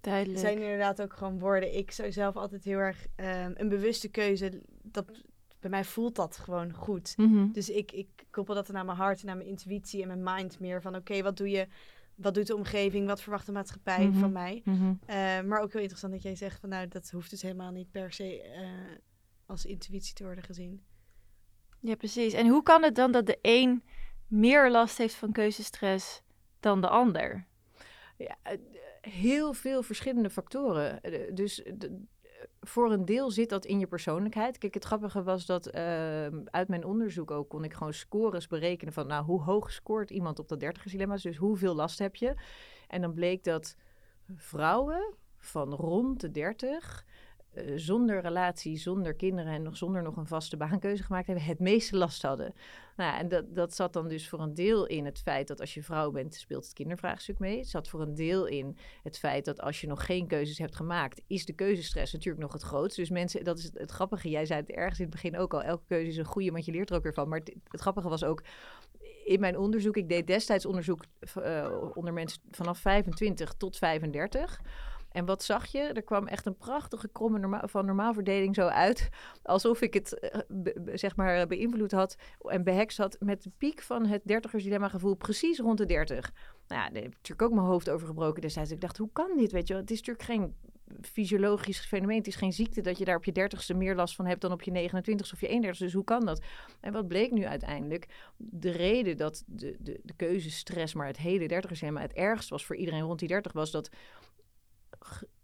S2: Duidelijk.
S1: Het zijn inderdaad ook gewoon woorden. Ik zou zelf altijd heel erg ehm, een bewuste keuze. Dat, bij mij voelt dat gewoon goed. Dus ik, ik koppel dat naar mijn hart, naar mijn intuïtie en mijn mind meer. Van oké, wat doe je? Wat doet de omgeving? Wat verwacht de maatschappij
S3: Mhm.
S1: van mij?
S3: Mhm.
S1: Eh, maar ook heel interessant dat jij zegt van nou, dat hoeft dus helemaal niet per se eh, als intuïtie te worden gezien.
S2: Ja, precies. En hoe kan het dan dat de een meer last heeft van keuzestress dan de ander?
S3: Ja, eh, heel veel verschillende factoren. Dus de- voor een deel zit dat in je persoonlijkheid. Kijk, het grappige was dat eh, uit mijn onderzoek ook kon ik gewoon scores berekenen van, nou, hoe hoog scoort iemand op dat dertigersdilemma's? Dus hoeveel last heb je? En dan bleek dat vrouwen van rond de 30 eh, zonder relatie, zonder kinderen en nog zonder nog een vaste baankeuze gemaakt hebben, het meeste last hadden. Nou en dat, dat zat dan dus voor een deel in het feit dat als je vrouw bent, speelt het kindervraagstuk mee. Het zat voor een deel in het feit dat als je nog geen keuzes hebt gemaakt, is de keuzestress natuurlijk nog het grootst. Dus mensen, dat is het, grappige. Jij zei het ergens in het begin ook al, elke keuze is een goede, want je leert er ook weer van. Maar het, het grappige was ook, in mijn onderzoek, ik deed destijds onderzoek eh, onder mensen vanaf 25 tot 35. En wat zag je? Er kwam echt een prachtige kromme norma van normaalverdeling zo uit. Alsof ik het eh, zeg maar beïnvloed had en behekst had met de piek van het dertigersdilemma gevoel precies rond de 30. Nou ja, daar heb ik natuurlijk ook mijn hoofd over gebroken destijds. Ik dacht, hoe kan dit? Weet je? Het is natuurlijk geen fysiologisch fenomeen. Het is geen ziekte dat je daar op je dertigste meer last van hebt dan op je 29ste of je 31ste. Dus hoe kan dat? En wat bleek nu uiteindelijk? De reden dat de, de, de keuzestress, maar het hele dertigersdilemma het ergst was voor iedereen rond die 30 was dat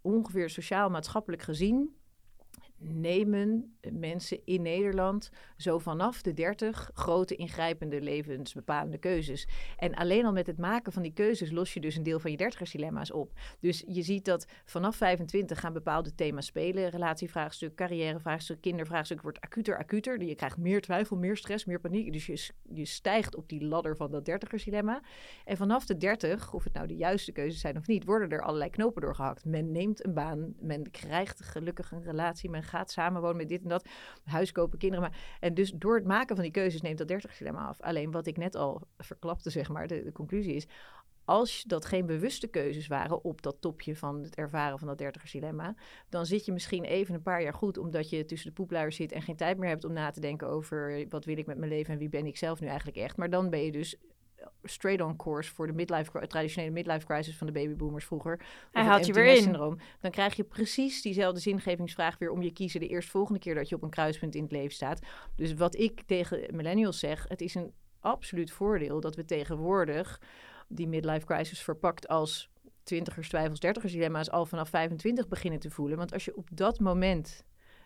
S3: ongeveer sociaal-maatschappelijk gezien nemen mensen in Nederland zo vanaf de 30 grote ingrijpende levensbepalende keuzes. En alleen al met het maken van die keuzes los je dus een deel van je dertigersdilemma's op. Dus je ziet dat vanaf 25 gaan bepaalde thema's spelen. Relatievraagstuk, carrièrevraagstuk, kindervraagstuk wordt acuter, acuter. Je krijgt meer twijfel, meer stress, meer paniek. Dus je, je stijgt op die ladder van dat dertigersdilemma. En vanaf de 30, of het nou de juiste keuzes zijn of niet, worden er allerlei knopen doorgehakt. Men neemt een baan, men krijgt gelukkig een relatie, men gaat samenwonen met dit en dat, huis kopen, kinderen. Maar, en dus door het maken van die keuzes neemt dat dertigersdilemma af. Alleen wat ik net al verklapte, zeg maar, de, de conclusie is, als dat geen bewuste keuzes waren op dat topje van het ervaren van dat dertigersdilemma, dan zit je misschien even een paar jaar goed, omdat je tussen de poepluiers zit en geen tijd meer hebt om na te denken over wat wil ik met mijn leven en wie ben ik zelf nu eigenlijk echt. Maar dan ben je dus straight on course voor de midlife, traditionele midlife crisis van de babyboomers vroeger.
S2: Hij haalt je weer in.
S3: syndroom. Dan krijg je precies diezelfde zingevingsvraag weer om je kiezen de eerstvolgende keer dat je op een kruispunt in het leven staat. Dus wat ik tegen millennials zeg, het is een absoluut voordeel dat we tegenwoordig die midlife crisis verpakt als twintigers, twijfels, dertigers dilemma's al vanaf 25 beginnen te voelen. Want als je op dat moment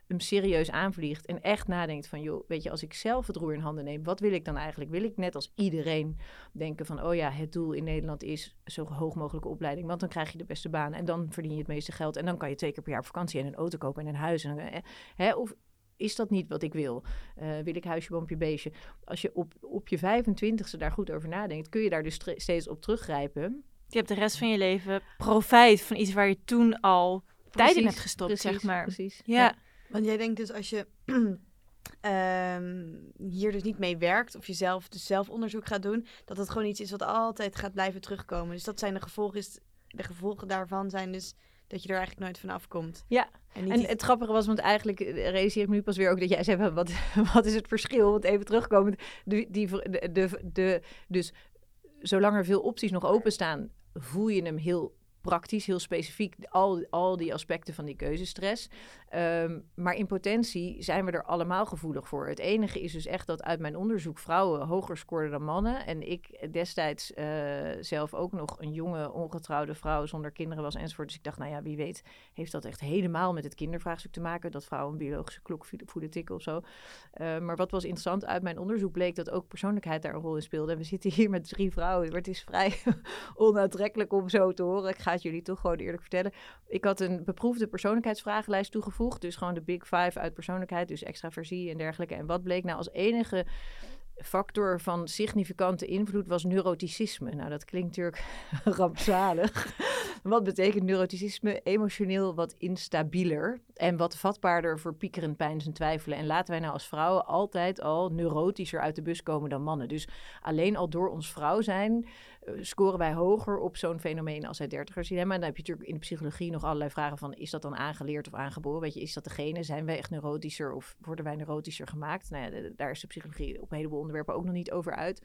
S3: hem serieus aanvliegt en echt nadenkt van, joh, weet je, als ik zelf het roer in handen neem, wat wil ik dan eigenlijk? Wil ik net als iedereen denken van, oh ja, het doel in Nederland is zo hoog mogelijke opleiding, want dan krijg je de beste baan en dan verdien je het meeste geld en dan kan je twee keer per jaar op vakantie en een auto kopen en een huis. En, eh, hè, of is dat niet wat ik wil? Uh, wil ik huisje, boompje, beestje? Als je op, op je 25ste daar goed over nadenkt, kun je daar dus steeds op teruggrijpen.
S2: Je hebt de rest van je leven profijt van iets waar je toen al tijd in hebt gestopt,
S3: precies,
S2: zeg maar.
S3: Precies.
S2: Ja.
S1: Want jij denkt dus als je [clears throat] ehm, hier dus niet mee werkt of jezelf dus zelf onderzoek gaat doen, dat het gewoon iets is wat altijd gaat blijven terugkomen. Dus dat zijn de gevolgen, is, de gevolgen daarvan zijn dus dat je er eigenlijk nooit van afkomt.
S3: Ja,
S1: En,
S3: het grappige was, want eigenlijk realiseer ik me nu pas weer ook dat jij zei, wat, wat [laughs] is het verschil? Want even terugkomend, die, die, de, de, de, dus zolang er veel opties nog openstaan, voel je hem heel praktisch, heel specifiek, al, al die aspecten van die keuzestress. Ehm, maar in potentie zijn we er allemaal gevoelig voor. Het enige is dus echt dat uit mijn onderzoek vrouwen hoger scoorden dan mannen. En ik destijds eh, zelf ook nog een jonge, ongetrouwde vrouw zonder kinderen was enzovoort. Dus ik dacht, nou ja, wie weet heeft dat echt helemaal met het kindervraagstuk te maken. Dat vrouwen een biologische klok voeden tikken of zo. Eh, maar wat was interessant, uit mijn onderzoek bleek dat ook persoonlijkheid daar een rol in speelde. En we zitten hier met drie vrouwen, het is vrij [laughs] onaantrekkelijk om zo te horen. Ik ga het jullie toch gewoon eerlijk vertellen. Ik had een beproefde persoonlijkheidsvragenlijst toegevoegd. Dus gewoon de big five uit persoonlijkheid, dus extraversie en dergelijke. En wat bleek nou als enige factor van significante invloed was neuroticisme. Nou, dat klinkt natuurlijk [laughs] rampzalig. Wat betekent neuroticisme? Emotioneel wat instabieler en wat vatbaarder voor piekeren, pijn en twijfelen. En laten wij nou als vrouwen altijd al neurotischer uit de bus komen dan mannen. Dus alleen al door ons vrouw zijn scoren wij hoger op zo'n fenomeen als het dertigersdilemma. En dan heb je natuurlijk in de psychologie nog allerlei vragen van... is dat dan aangeleerd of aangeboren? Weet je, is dat degene? Zijn wij echt neurotischer of worden wij neurotischer gemaakt? Nou ja, daar is de psychologie op een heleboel onderwerpen ook nog niet over uit.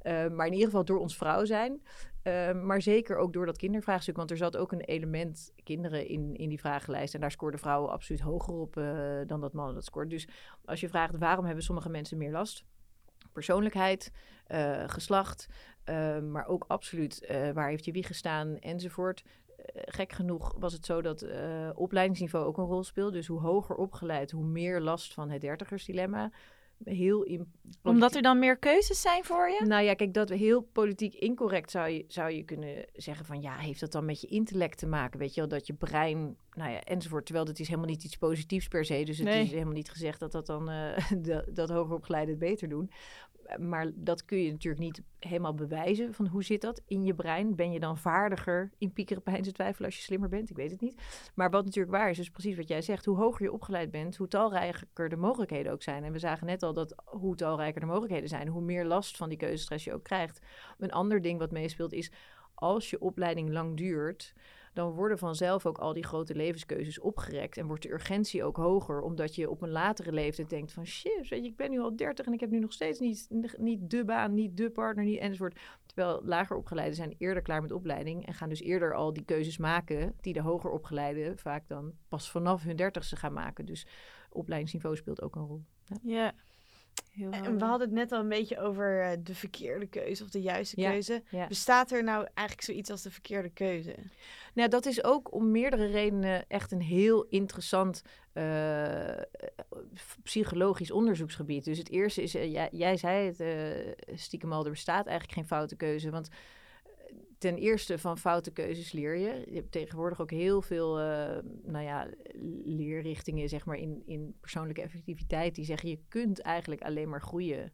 S3: Eh, maar in ieder geval door ons vrouw zijn. Eh, maar zeker ook door dat kindervraagstuk. Want er zat ook een element kinderen in, in die vragenlijst. En daar scoorden vrouwen absoluut hoger op eh, dan dat mannen dat scoorden. Dus als je vraagt waarom hebben sommige mensen meer last? Persoonlijkheid, eh, geslacht, eh, maar ook absoluut eh, waar heeft je wieg gestaan enzovoort. Gek genoeg was het zo dat opleidingsniveau ook een rol speelde. Dus hoe hoger opgeleid, hoe meer last van het dertigersdilemma. Heel in
S2: Omdat er dan meer keuzes zijn voor je?
S3: nou ja, kijk, dat heel politiek incorrect zou je, zou je kunnen zeggen van ja, heeft dat dan met je intellect te maken? Weet je wel, dat je brein, nou ja, enzovoort. Terwijl dat is helemaal niet iets positiefs per se. Dus het
S2: Nee.
S3: is helemaal niet gezegd dat dat dan eh, [laughs] dat, dat hoger opgeleiden het beter doen. Maar dat kun je natuurlijk niet helemaal bewijzen. Van hoe zit dat in je brein? Ben je dan vaardiger in piekeren, pijn en twijfelen als je slimmer bent? Ik weet het niet. Maar wat natuurlijk waar is, is precies wat jij zegt. Hoe hoger je opgeleid bent, hoe talrijker de mogelijkheden ook zijn. En we zagen net al dat hoe talrijker de mogelijkheden zijn, hoe meer last van die keuzestress je ook krijgt. Een ander ding wat meespeelt is, als je opleiding lang duurt, dan worden vanzelf ook al die grote levenskeuzes opgerekt. En wordt de urgentie ook hoger, omdat je op een latere leeftijd denkt van shit, weet je, ik ben nu al 30 en ik heb nu nog steeds niet, niet de baan, niet de partner, niet enzovoort. Terwijl lager opgeleiden zijn eerder klaar met opleiding en gaan dus eerder al die keuzes maken die de hoger opgeleiden vaak dan pas vanaf hun dertigste gaan maken. Dus opleidingsniveau speelt ook een rol.
S2: Ja.
S1: En we hadden het net al een beetje over eh, de verkeerde keuze of de juiste keuze.
S3: ja.
S1: Bestaat er nou eigenlijk zoiets als de verkeerde keuze?
S3: Nou, dat is ook om meerdere redenen echt een heel interessant eh, psychologisch onderzoeksgebied. Dus het eerste is, eh, jij, jij zei het stiekem al, er bestaat eigenlijk geen foute keuze. Want ten eerste van foute keuzes leer je. Je hebt tegenwoordig ook heel veel eh, nou ja, leerrichtingen zeg maar, in, in persoonlijke effectiviteit die zeggen je kunt eigenlijk alleen maar groeien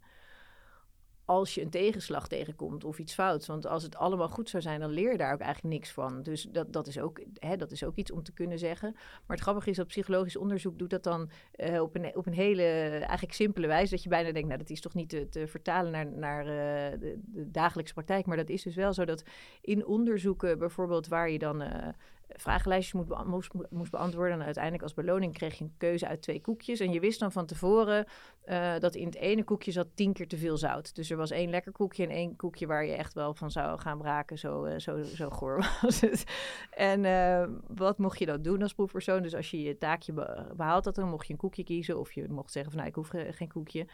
S3: als je een tegenslag tegenkomt of iets fouts. Want als het allemaal goed zou zijn, dan leer je daar ook eigenlijk niks van. Dus dat, dat, is, ook, hè, dat is ook iets om te kunnen zeggen. Maar het grappige is dat psychologisch onderzoek doet dat dan eh, op, een, op een hele eigenlijk simpele wijze. Dat je bijna denkt, nou dat is toch niet te, te vertalen naar, naar eh, de, dagelijkse praktijk. Maar dat is dus wel zo dat in onderzoeken bijvoorbeeld waar je dan... eh, vragenlijstjes moest, moest beantwoorden. En uiteindelijk als beloning kreeg je een keuze uit twee koekjes. En je wist dan van tevoren eh, dat in het ene koekje zat tien keer te veel zout. Dus er was één lekker koekje en één koekje waar je echt wel van zou gaan braken. Zo, eh, zo, zo goor [laughs] was het. En eh, wat mocht je dan doen als proefpersoon? Dus als je je taakje be- behaald had, dan mocht je een koekje kiezen. Of je mocht zeggen van nou, ik hoef ge- geen koekje.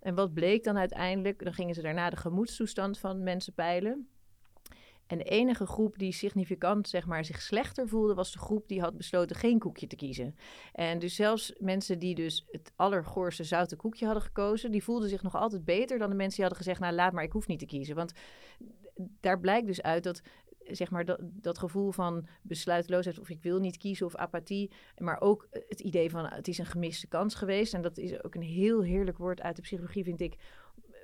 S3: En wat bleek dan uiteindelijk? Dan gingen ze daarna de gemoedstoestand van mensen peilen. En de enige groep die significant zeg maar, zich slechter voelde, was de groep die had besloten geen koekje te kiezen. En dus zelfs mensen die dus het allergoorste zoute koekje hadden gekozen, die voelden zich nog altijd beter dan de mensen die hadden gezegd, nou laat maar, ik hoef niet te kiezen. Want daar blijkt dus uit dat zeg maar, dat, dat gevoel van besluiteloosheid of ik wil niet kiezen of apathie. Maar ook het idee van het is een gemiste kans geweest. En dat is ook een heel heerlijk woord uit de psychologie, vind ik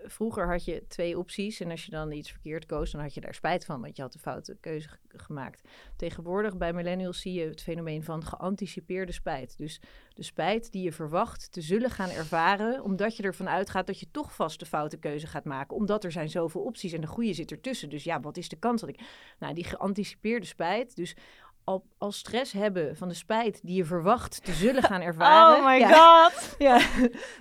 S3: vroeger had je twee opties. En als je dan iets verkeerd koos, dan had je daar spijt van, want je had de foute keuze gemaakt. Tegenwoordig bij millennials zie je het fenomeen van geanticipeerde spijt. Dus de spijt die je verwacht te zullen gaan ervaren, omdat je ervan uitgaat dat je toch vast de foute keuze gaat maken. Omdat er zijn zoveel opties en de goede zit ertussen. Dus ja, wat is de kans dat ik. Nou, die geanticipeerde spijt. Dus al, al stress hebben van de spijt die je verwacht te zullen gaan [laughs] ervaren.
S2: Oh my god! [laughs]
S3: Ja,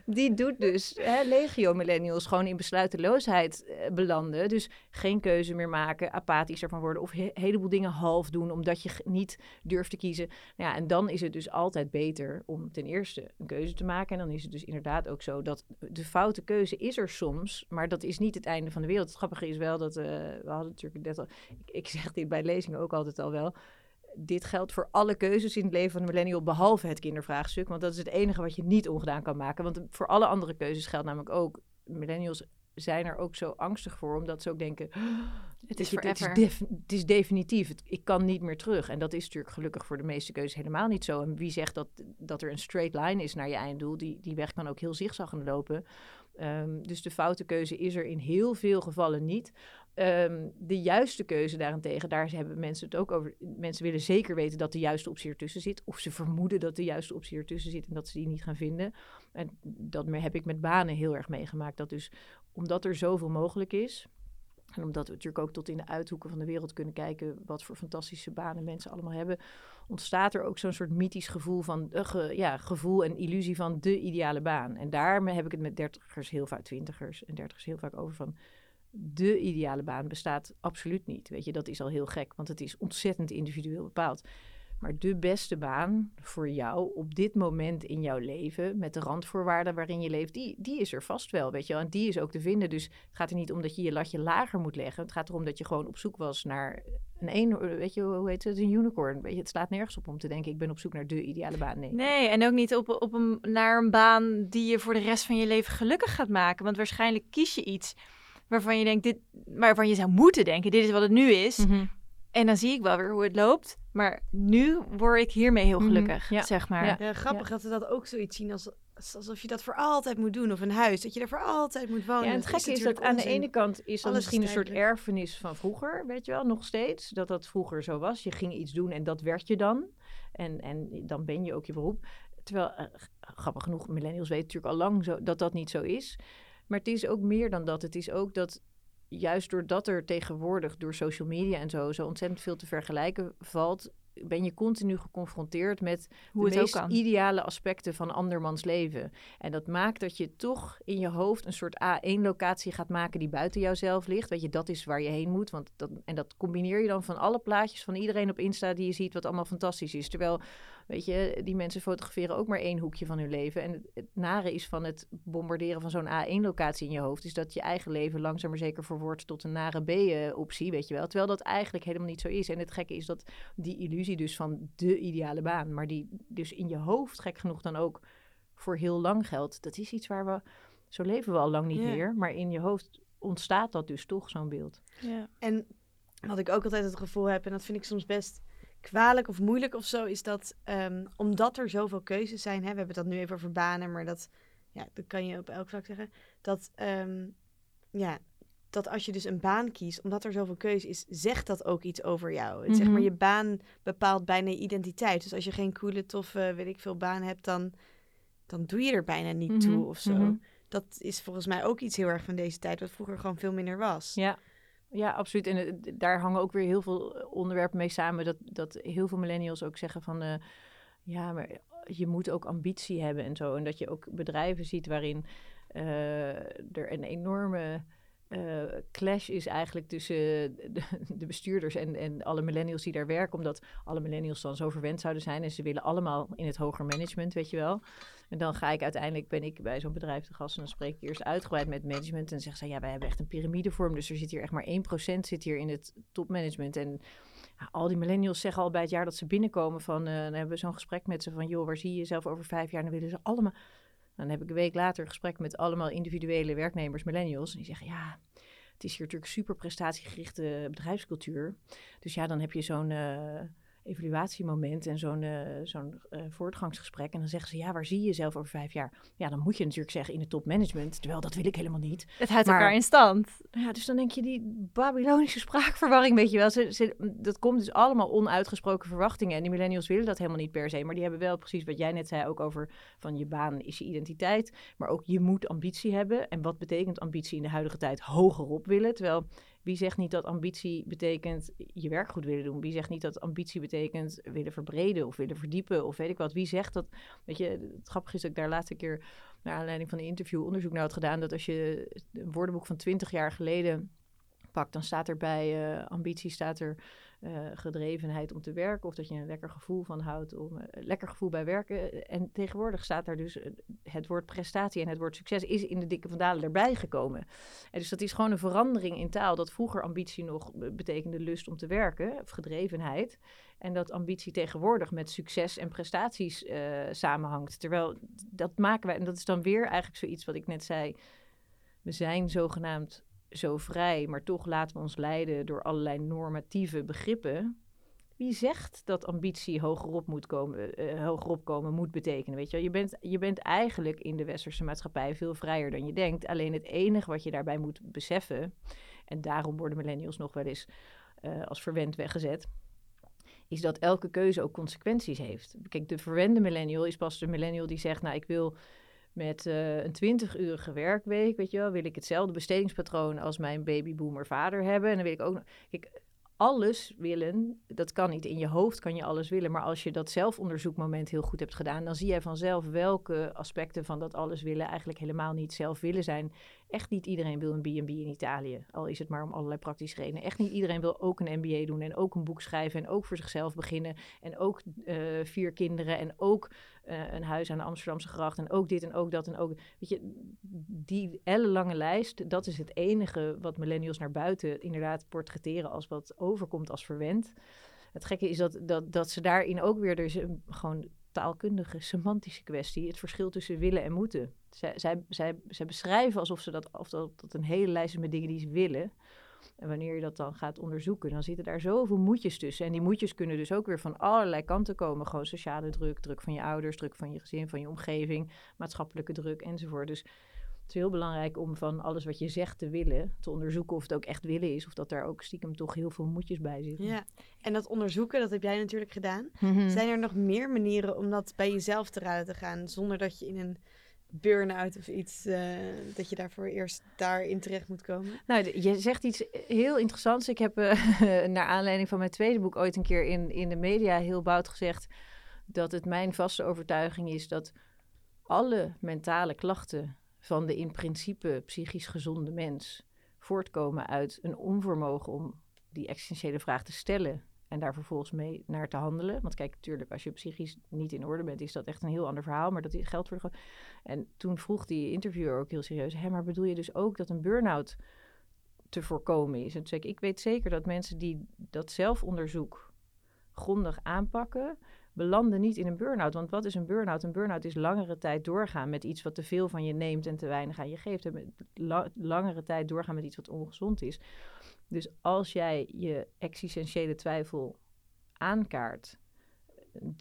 S3: die doet dus hè, legio millennials gewoon in besluiteloosheid eh, belanden. Dus geen keuze meer maken, apathisch ervan worden of een heleboel dingen half doen omdat je niet durft te kiezen. Nou ja, en dan is het dus altijd beter om ten eerste een keuze te maken. En dan is het dus inderdaad ook zo dat de foute keuze is er soms, maar dat is niet het einde van de wereld. Het grappige is wel dat uh, we hadden natuurlijk net al, ik, ik zeg dit bij lezingen ook altijd al wel dit geldt voor alle keuzes in het leven van de millennial, behalve het kindervraagstuk. Want dat is het enige wat je niet ongedaan kan maken. Want voor alle andere keuzes geldt namelijk ook, millennials zijn er ook zo angstig voor, omdat ze ook denken,
S2: het is,
S3: het,
S2: het,
S3: is, het is definitief, ik kan niet meer terug. En dat is natuurlijk gelukkig voor de meeste keuzes helemaal niet zo. En wie zegt dat, dat er een straight line is naar je einddoel, die, die weg kan ook heel zigzaggend lopen. Um, dus de foute keuze is er in heel veel gevallen niet. Um, de juiste keuze daarentegen, daar hebben mensen het ook over. Mensen willen zeker weten dat de juiste optie ertussen zit. Of ze vermoeden dat de juiste optie ertussen zit en dat ze die niet gaan vinden. En dat heb ik met banen heel erg meegemaakt. Dat dus omdat er zoveel mogelijk is. En omdat we natuurlijk ook tot in de uithoeken van de wereld kunnen kijken wat voor fantastische banen mensen allemaal hebben, ontstaat er ook zo'n soort mythisch gevoel van uh, ja, gevoel en illusie van de ideale baan. En daarmee heb ik het met dertigers heel vaak, twintigers en dertigers heel vaak over van de ideale baan bestaat absoluut niet. Weet je, dat is al heel gek, want het is ontzettend individueel bepaald. Maar de beste baan voor jou op dit moment in jouw leven, met de randvoorwaarden waarin je leeft, die, die is er vast wel, weet je wel. En die is ook te vinden. Dus het gaat er niet om dat je je latje lager moet leggen. Het gaat erom dat je gewoon op zoek was naar een, een weet je, hoe heet het, een unicorn. Weet je, het slaat nergens op om te denken, ik ben op zoek naar de ideale baan. Nee,
S2: nee en ook niet op, op een, naar een baan die je voor de rest van je leven gelukkig gaat maken. Want waarschijnlijk kies je iets waarvan je denkt, dit, waarvan je zou moeten denken, dit is wat het nu is.
S3: Mhm.
S2: En dan zie ik wel weer hoe het loopt. Maar nu word ik hiermee heel
S3: Mhm,
S2: gelukkig,
S3: ja.
S2: zeg maar.
S3: Ja.
S1: Ja, grappig dat we dat ook zoiets zien als, alsof je dat voor altijd moet doen. Of een huis, dat je er voor altijd moet wonen.
S3: Ja, en het gekke is dat aan de ene kant is dat misschien een soort erfenis van vroeger, weet je wel, nog steeds. Dat dat vroeger zo was. Je ging iets doen en dat werd je dan. En, en dan ben je ook je beroep. Terwijl, eh, grappig genoeg, millennials weten natuurlijk al lang zo, dat dat niet zo is. Maar het is ook meer dan dat. Het is ook dat juist doordat er tegenwoordig door social media en zo, zo ontzettend veel te vergelijken valt, ben je continu geconfronteerd met
S2: Hoe
S3: de meest ideale aspecten van andermans leven. En dat maakt dat je toch in je hoofd een soort A1-locatie gaat maken die buiten jouzelf ligt. Weet je, dat is waar je heen moet. Want dat, en dat combineer je dan van alle plaatjes van iedereen op Insta die je ziet, wat allemaal fantastisch is. Terwijl, weet je, die mensen fotograferen ook maar één hoekje van hun leven. En het, het nare is van het bombarderen van zo'n A1-locatie in je hoofd, is dat je eigen leven langzaam maar zeker verwoordt tot een nare B-optie, weet je wel. Terwijl dat eigenlijk helemaal niet zo is. En het gekke is dat die illusie dus van de ideale baan, maar die dus in je hoofd gek genoeg dan ook voor heel lang geldt. Dat is iets waar we, zo leven we al lang niet
S1: Ja.
S3: meer, maar in je hoofd ontstaat dat dus toch, zo'n beeld.
S2: Ja.
S1: En wat ik ook altijd het gevoel heb, en dat vind ik soms best kwalijk of moeilijk of zo, is dat ehm, omdat er zoveel keuzes zijn, hè, we hebben dat nu even over banen, maar dat, ja, dat kan je op elk vlak zeggen, dat, ehm, ja, dat als je dus een baan kiest, omdat er zoveel keuze is, zegt dat ook iets over jou. Het, Zeg maar,
S3: Mhm.
S1: je baan bepaalt bijna je identiteit. Dus als je geen coole, toffe, weet ik veel, baan hebt, dan, dan doe je er bijna niet
S3: Mhm,
S1: toe of zo.
S3: mhm.
S1: Dat is volgens mij ook iets heel erg van deze tijd, wat vroeger gewoon veel minder was.
S3: Ja. Ja, absoluut. En eh, daar hangen ook weer heel veel eh, onderwerpen mee samen. Dat, dat heel veel millennials ook zeggen van... eh, ja, maar je moet ook ambitie hebben en zo. En dat je ook bedrijven ziet waarin er een enorme eh, clash is eigenlijk tussen de, [laughs] de bestuurders en, en alle millennials die daar werken. Omdat alle millennials dan zo verwend zouden zijn. En ze willen allemaal in het hoger management, weet je wel. En dan ga ik uiteindelijk, ben ik bij zo'n bedrijf te gast. En dan spreek ik eerst uitgebreid met management. En zeggen ze, ja, wij hebben echt een piramidevorm. Dus er zit hier echt maar 1% zit hier in het topmanagement. En al die millennials zeggen al bij het jaar dat ze binnenkomen van... eh, dan hebben we zo'n gesprek met ze van, joh, waar zie je jezelf over vijf jaar? En dan willen ze allemaal... Dan heb ik een week later een gesprek met allemaal individuele werknemers, millennials. En die zeggen, ja, het is hier natuurlijk super prestatiegerichte bedrijfscultuur. Dus ja, dan heb je zo'n eh, evaluatiemoment en zo'n eh, zo'n eh, voortgangsgesprek. En dan zeggen ze, ja, waar zie je jezelf over vijf jaar? Ja, dan moet je natuurlijk zeggen in het topmanagement. Terwijl dat wil ik helemaal niet.
S2: Het houdt
S3: Maar-
S2: elkaar in stand.
S3: Ja, dus dan denk je die Babylonische spraakverwarring, weet je wel. Ze, ze, dat komt dus allemaal onuitgesproken verwachtingen. En die millennials willen dat helemaal niet per se. Maar die hebben wel precies wat jij net zei ook over van je baan is je identiteit. Maar ook je moet ambitie hebben. En wat betekent ambitie in de huidige tijd? Hogerop willen. Terwijl wie zegt niet dat ambitie betekent je werk goed willen doen? Wie zegt niet dat ambitie betekent willen verbreden of willen verdiepen of weet ik wat? Wie zegt dat? Weet je, het grappige is dat ik daar laatste keer naar aanleiding van een interview onderzoek naar had gedaan. Dat als je een woordenboek van 20 jaar geleden pakt, dan staat er bij eh, ambitie staat er eh, gedrevenheid om te werken. Of dat je een lekker gevoel van houdt om eh, lekker gevoel bij werken. En tegenwoordig staat daar dus eh, het woord prestatie en het woord succes is in de dikke vandalen erbij gekomen. En dus dat is gewoon een verandering in taal. Dat vroeger ambitie nog be- betekende lust om te werken, of gedrevenheid. En dat ambitie tegenwoordig met succes en prestaties eh, samenhangt. Terwijl dat maken wij, en dat is dan weer eigenlijk zoiets wat ik net zei. We zijn zogenaamd zo vrij, maar toch laten we ons leiden door allerlei normatieve begrippen. Wie zegt dat ambitie hogerop moet komen, eh, hogerop komen moet betekenen? Weet je, wel? je, bent, je bent eigenlijk in de westerse maatschappij veel vrijer dan je denkt. Alleen het enige wat je daarbij moet beseffen, en daarom worden millennials nog wel eens eh, als verwend weggezet, is dat elke keuze ook consequenties heeft. Kijk, de verwende millennial is pas de millennial die zegt, nou, ik wil met eh, een 20-urige werkweek, weet je wel, wil ik hetzelfde bestedingspatroon als mijn babyboomer vader hebben. En dan wil ik ook. Kijk, alles willen, dat kan niet. In je hoofd kan je alles willen. Maar als je dat zelfonderzoekmoment heel goed hebt gedaan, dan zie jij vanzelf welke aspecten van dat alles willen eigenlijk helemaal niet zelf willen zijn. Echt niet iedereen wil een B&B in Italië. Al is het maar om allerlei praktische redenen. Echt niet iedereen wil ook een MBA doen en ook een boek schrijven en ook voor zichzelf beginnen. En ook eh, vier kinderen en ook eh, een huis aan de Amsterdamse gracht en ook dit en ook dat en ook. Weet je, die ellenlange lijst, dat is het enige wat millennials naar buiten inderdaad portretteren als wat overkomt als verwend. Het gekke is dat, dat, dat ze daarin ook weer, er een gewoon taalkundige, semantische kwestie, het verschil tussen willen en moeten. Zij, zij, zij, beschrijven alsof ze dat, of dat, dat een hele lijst met dingen die ze willen. En wanneer je dat dan gaat onderzoeken, dan zitten daar zoveel moedjes tussen. En die moedjes kunnen dus ook weer van allerlei kanten komen. Gewoon sociale druk, druk van je ouders, druk van je gezin, van je omgeving, maatschappelijke druk enzovoort. Dus het is heel belangrijk om van alles wat je zegt te willen, te onderzoeken of het ook echt willen is. Of dat daar ook stiekem toch heel veel moedjes bij zitten.
S1: Ja, en dat onderzoeken, dat heb jij natuurlijk gedaan.
S3: Mhm.
S1: Zijn er nog meer manieren om dat bij jezelf te raden te gaan, zonder dat je in een burn-out of iets, eh, dat je daarvoor eerst daarin terecht moet komen?
S3: Nou, je zegt iets heel interessants. Ik heb eh, [laughs] naar aanleiding van mijn tweede boek ooit een keer in, in de media heel bout gezegd dat het mijn vaste overtuiging is dat alle mentale klachten van de in principe psychisch gezonde mens voortkomen uit een onvermogen om die existentiële vraag te stellen en daar vervolgens mee naar te handelen. Want kijk, natuurlijk, als je psychisch niet in orde bent, is dat echt een heel ander verhaal. Maar dat geldt voor En toen vroeg die interviewer ook heel serieus: hé, maar bedoel je dus ook dat een burn-out te voorkomen is? En toen zei ik: ik weet zeker dat mensen die dat zelfonderzoek grondig aanpakken, belanden niet in een burn-out. Want wat is een burn-out? Een burn-out is langere tijd doorgaan met iets wat te veel van je neemt en te weinig aan je geeft. En langere tijd doorgaan met iets wat ongezond is. Dus als jij je existentiële twijfel aankaart,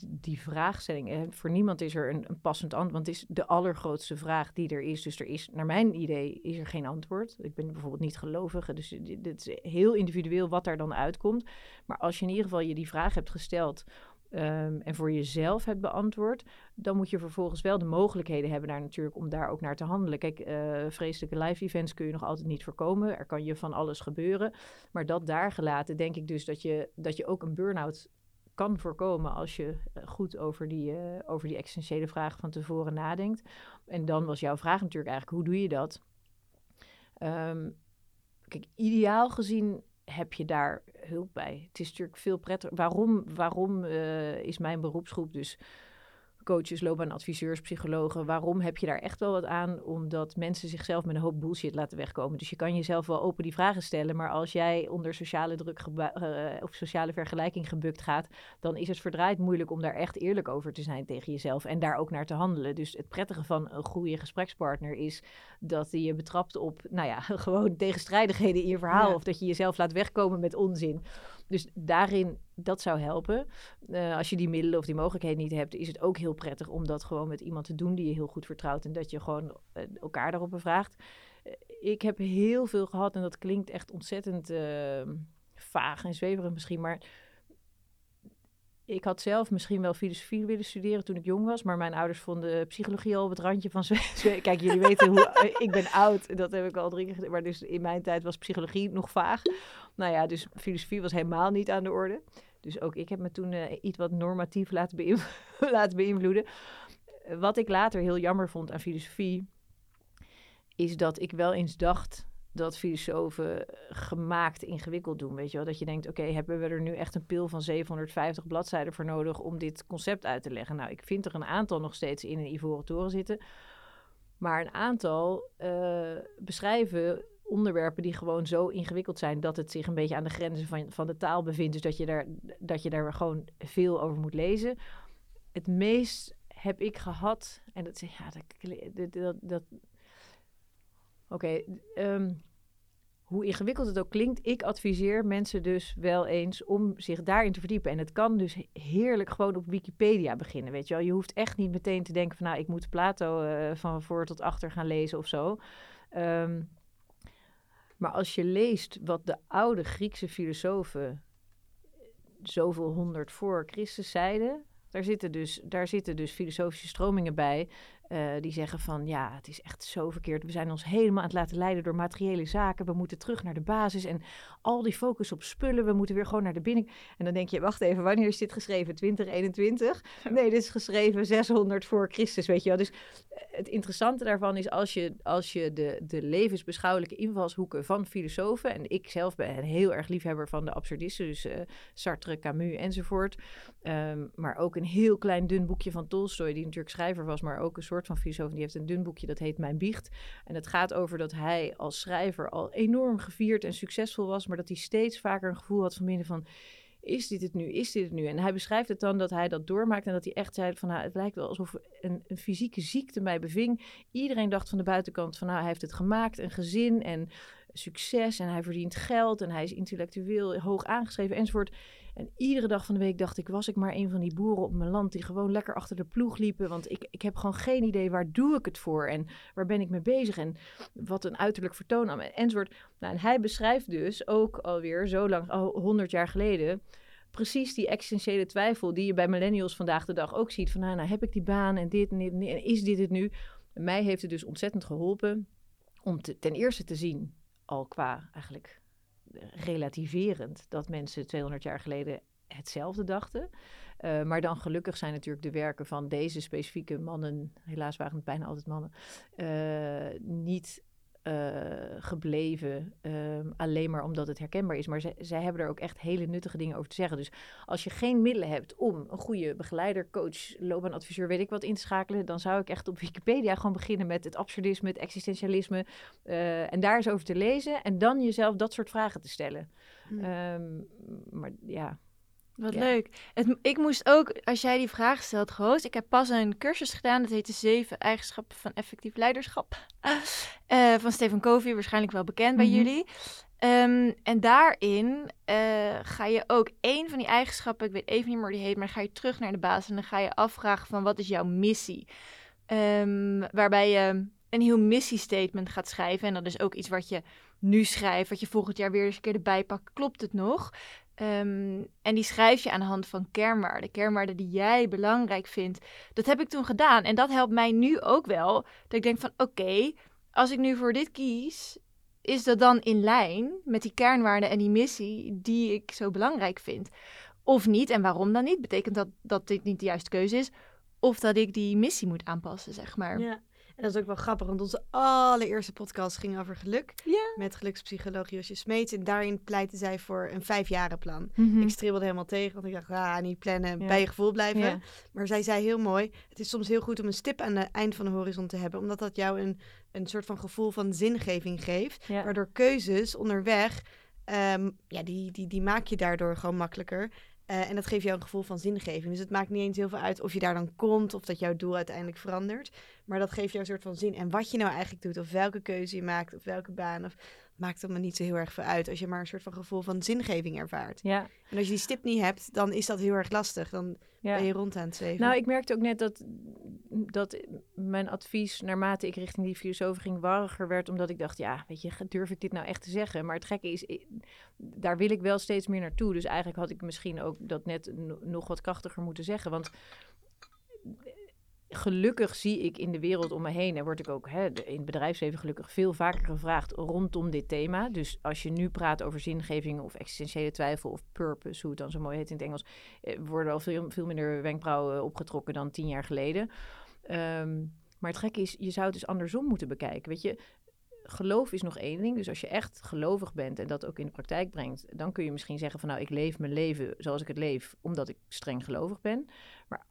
S3: die vraagstelling, voor niemand is er een, passend antwoord, want het is de allergrootste vraag die er is. Dus er is, naar mijn idee, is er geen antwoord. Ik ben bijvoorbeeld niet gelovige, dus dit is heel individueel wat daar dan uitkomt. Maar als je in ieder geval je die vraag hebt gesteld ehm, en voor jezelf hebt beantwoord, dan moet je vervolgens wel de mogelijkheden hebben daar natuurlijk om daar ook naar te handelen. Kijk, eh, vreselijke live events kun je nog altijd niet voorkomen. Er kan je van alles gebeuren. Maar dat daar gelaten, denk ik dus dat je, dat je ook een burn-out kan voorkomen als je eh, goed over die, eh, over die essentiële vraag van tevoren nadenkt. En dan was jouw vraag natuurlijk eigenlijk, hoe doe je dat? Ehm, kijk, ideaal gezien heb je daar hulp bij. Het is natuurlijk veel prettiger. Waarom, waarom eh, is mijn beroepsgroep dus coaches, loopbaanadviseurs, psychologen. Waarom heb je daar echt wel wat aan? Omdat mensen zichzelf met een hoop bullshit laten wegkomen. Dus je kan jezelf wel open die vragen stellen. Maar als jij onder sociale druk uh, of sociale vergelijking gebukt gaat, dan is het verdraaid moeilijk om daar echt eerlijk over te zijn tegen jezelf. En daar ook naar te handelen. Dus het prettige van een goede gesprekspartner is dat hij je betrapt op, nou ja, [laughs] gewoon tegenstrijdigheden in je verhaal. Of dat je jezelf laat wegkomen met onzin. Dus daarin, dat zou helpen. Uh, als je die middelen of die mogelijkheden niet hebt, is het ook heel prettig om dat gewoon met iemand te doen die je heel goed vertrouwt. En dat je gewoon uh, elkaar daarop bevraagt. Uh, ik heb heel veel gehad en dat klinkt echt ontzettend ehm, vaag en zweverig misschien, maar ik had zelf misschien wel filosofie willen studeren toen ik jong was, maar mijn ouders vonden psychologie al op het randje van [laughs] Kijk, jullie weten hoe eh, ik ben oud, dat heb ik al drie keer Maar dus in mijn tijd was psychologie nog vaag. Nou ja, dus filosofie was helemaal niet aan de orde. Dus ook ik heb me toen uh, iets wat normatief laten, laten [laughs] beïnvloeden. Wat ik later heel jammer vond aan filosofie, is dat ik wel eens dacht dat filosofen gemaakt ingewikkeld doen. Weet je wel? Dat je denkt, oké, hebben we er nu echt een pil van 750 bladzijden voor nodig om dit concept uit te leggen? Nou, ik vind er een aantal nog steeds in een ivoren toren zitten. Maar een aantal uh, beschrijven onderwerpen die gewoon zo ingewikkeld zijn dat het zich een beetje aan de grenzen van, van de taal bevindt. Dus dat je, daar, dat je daar gewoon veel over moet lezen. Het meest heb ik gehad, en dat, ja, dat, dat, dat Oké, ehm, hoe ingewikkeld het ook klinkt, ik adviseer mensen dus wel eens om zich daarin te verdiepen. En het kan dus heerlijk gewoon op Wikipedia beginnen, weet je wel. Je hoeft echt niet meteen te denken van, nou, ik moet Plato uh, van voor tot achter gaan lezen of zo. Um, maar als je leest wat de oude Griekse filosofen zoveel honderd voor Christus zeiden, daar zitten dus, daar zitten dus filosofische stromingen bij uh, die zeggen van ja, het is echt zo verkeerd. We zijn ons helemaal aan het laten leiden door materiële zaken. We moeten terug naar de basis en al die focus op spullen. We moeten weer gewoon naar de binnen. En dan denk je, wacht even, wanneer is dit geschreven? 2021? Nee, dit is geschreven 600 voor Christus, weet je wel. Dus eh, het interessante daarvan is als je, als je de, de levensbeschouwelijke invalshoeken van filosofen... en ik zelf ben een heel erg liefhebber van de absurdisten, dus uh, Sartre, Camus enzovoort... Um, maar ook een heel klein dun boekje van Tolstoy, die natuurlijk schrijver was, maar ook een soort van filosoof. Die heeft een dun boekje, dat heet Mijn Biecht. En het gaat over dat hij als schrijver al enorm gevierd en succesvol was, maar dat hij steeds vaker een gevoel had van binnen van is dit het nu? Is dit het nu? En hij beschrijft het dan dat hij dat doormaakt en dat hij echt zei van nou, het lijkt wel alsof een, een, fysieke ziekte mij beving. Iedereen dacht van de buitenkant van nou, hij heeft het gemaakt, een gezin en succes en hij verdient geld en hij is intellectueel hoog aangeschreven enzovoort. En iedere dag van de week dacht ik, was ik maar een van die boeren op mijn land die gewoon lekker achter de ploeg liepen. Want ik, ik heb gewoon geen idee waar doe ik het voor en waar ben ik mee bezig en wat een uiterlijk vertoon aan enzovoort. Nou, en hij beschrijft dus ook alweer zo lang, al honderd jaar geleden, precies die existentiële twijfel die je bij millennials vandaag de dag ook ziet. Van nou, nou heb ik die baan en dit en dit en is dit het nu? mij heeft het dus ontzettend geholpen om te, ten eerste te zien, al qua eigenlijk relativerend dat mensen 200 jaar geleden hetzelfde dachten. Uh, maar dan gelukkig zijn natuurlijk de werken van deze specifieke mannen, helaas waren het bijna altijd mannen, uh, niet uh, gebleven. Um, alleen maar omdat het herkenbaar is. Maar zij, zij hebben er ook echt hele nuttige dingen over te zeggen. Dus als je geen middelen hebt om een goede begeleider, coach, loopbaanadviseur, weet ik wat, in te schakelen, dan zou ik echt op Wikipedia gewoon beginnen met het absurdisme, het existentialisme. Uh, en daar eens over te lezen. En dan jezelf dat soort vragen te stellen. Hmm. Um, maar ja,
S2: wat leuk. Het, ik moest ook, als jij die vraag stelt, Roos, ik heb pas een cursus gedaan, dat heet de zeven eigenschappen van effectief leiderschap. Uh, van Stephen Covey, waarschijnlijk wel bekend bij mhm. jullie. Um, en daarin uh, ga je ook één van die eigenschappen, ik weet even niet meer hoe die heet, maar ga je terug naar de basis en dan ga je afvragen van wat is jouw missie? Um, waarbij je een heel missiestatement gaat schrijven. En dat is ook iets wat je nu schrijft, wat je volgend jaar weer eens een keer erbij pakt. Klopt het nog? Um, en die schrijf je aan de hand van kernwaarden. Kernwaarden die jij belangrijk vindt. Dat heb ik toen gedaan. En dat helpt mij nu ook wel. Dat ik denk van oké, als ik nu voor dit kies, is dat dan in lijn met die kernwaarden en die missie die ik zo belangrijk vind? Of niet? En waarom dan niet? Betekent dat dat dit niet de juiste keuze is? Of dat ik die missie moet aanpassen, zeg maar.
S1: Ja. En dat is ook wel grappig, want onze allereerste podcast ging over geluk.
S2: Ja.
S1: Met gelukspsycholoog Josje Smeets. En daarin pleitte zij voor een vijfjarenplan.
S2: Mhm.
S1: Ik stribbelde helemaal tegen, want ik dacht, ah, niet plannen,
S3: Ja.
S1: bij je gevoel blijven.
S3: Ja.
S1: Maar zij zei heel mooi, het is soms heel goed om een stip aan het eind van de horizon te hebben. Omdat dat jou een, een soort van gevoel van zingeving geeft. Waardoor keuzes onderweg, ehm, ja, die, die, die maak je daardoor gewoon makkelijker. Eh, en dat geeft jou een gevoel van zingeving. Dus het maakt niet eens heel veel uit of je daar dan komt of dat jouw doel uiteindelijk verandert. Maar dat geeft jou een soort van zin. En wat je nou eigenlijk doet, of welke keuze je maakt, of welke baan, of maakt het me niet zo heel erg veel uit. Als je maar een soort van gevoel van zingeving ervaart.
S3: Ja,
S1: En als je die stip niet hebt, dan is dat heel erg lastig. Dan
S3: ja.
S1: ben je rond aan het zweven.
S3: Nou, ik merkte ook net dat, dat mijn advies naarmate ik richting die filosoof ging warriger werd. Omdat ik dacht, ja, weet je, durf ik dit nou echt te zeggen? Maar het gekke is, daar wil ik wel steeds meer naartoe. Dus eigenlijk had ik misschien ook dat net no- nog wat krachtiger moeten zeggen. Want gelukkig zie ik in de wereld om me heen, en word ik ook hè, in het bedrijfsleven gelukkig veel vaker gevraagd rondom dit thema. Dus als je nu praat over zingeving of existentiële twijfel of purpose, hoe het dan zo mooi heet in het Engels, eh, worden al veel, veel minder wenkbrauwen opgetrokken dan tien jaar geleden. Ehm, maar het gekke is, je zou het dus andersom moeten bekijken. Weet je, geloof is nog één ding. Dus als je echt gelovig bent en dat ook in de praktijk brengt, dan kun je misschien zeggen van nou, ik leef mijn leven zoals ik het leef, omdat ik streng gelovig ben. Maar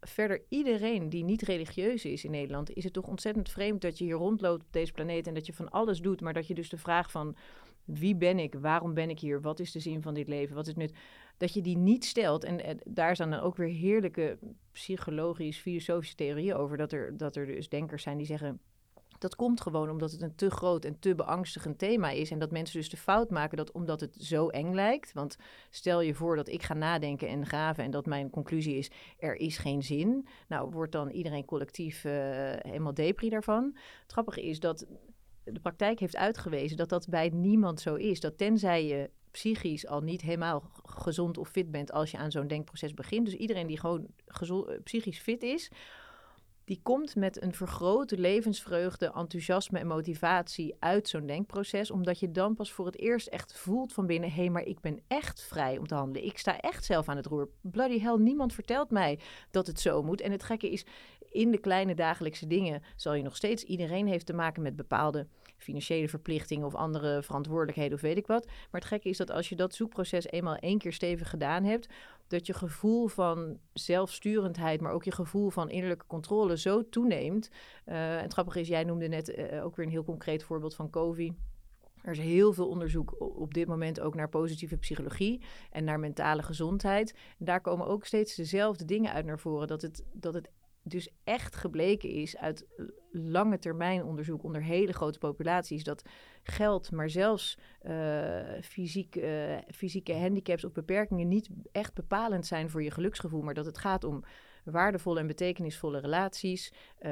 S3: verder iedereen die niet religieus is in Nederland, is het toch ontzettend vreemd dat je hier rondloopt op deze planeet en dat je van alles doet, maar dat je dus de vraag van wie ben ik, waarom ben ik hier, wat is de zin van dit leven, wat is het nut, dat je die niet stelt. En, eh, daar zijn dan ook weer heerlijke psychologisch, filosofische theorieën over, dat er, dat er dus denkers zijn die zeggen dat komt gewoon omdat het een te groot en te beangstigend thema is. En dat mensen dus de fout maken dat omdat het zo eng lijkt. Want stel je voor dat ik ga nadenken en graven en dat mijn conclusie is: er is geen zin. Nou, wordt dan iedereen collectief eh, helemaal depri daarvan. Het grappige is dat de praktijk heeft uitgewezen dat dat bij niemand zo is. Dat tenzij je psychisch al niet helemaal gezond of fit bent als je aan zo'n denkproces begint. Dus iedereen die gewoon gezo- eh, psychisch fit is, die komt met een vergrote levensvreugde, enthousiasme en motivatie uit zo'n denkproces. Omdat je dan pas voor het eerst echt voelt van binnen: hé, hey, maar ik ben echt vrij om te handelen. Ik sta echt zelf aan het roer. Bloody hell, niemand vertelt mij dat het zo moet. En het gekke is, in de kleine dagelijkse dingen zal je nog steeds, iedereen heeft te maken met bepaalde financiële verplichtingen of andere verantwoordelijkheden of weet ik wat. Maar het gekke is dat als je dat zoekproces eenmaal één keer stevig gedaan hebt, dat je gevoel van zelfsturendheid, maar ook je gevoel van innerlijke controle zo toeneemt. Eh, en het grappige is, jij noemde net eh, ook weer een heel concreet voorbeeld van COVID. Er is heel veel onderzoek op dit moment ook naar positieve psychologie en naar mentale gezondheid. Daar komen ook steeds dezelfde dingen uit naar voren. Dat het, dat het dus echt gebleken is uit lange termijn onderzoek onder hele grote populaties dat geld, maar zelfs eh, fysiek, eh, fysieke handicaps of beperkingen niet echt bepalend zijn voor je geluksgevoel, maar dat het gaat om waardevolle en betekenisvolle relaties, eh,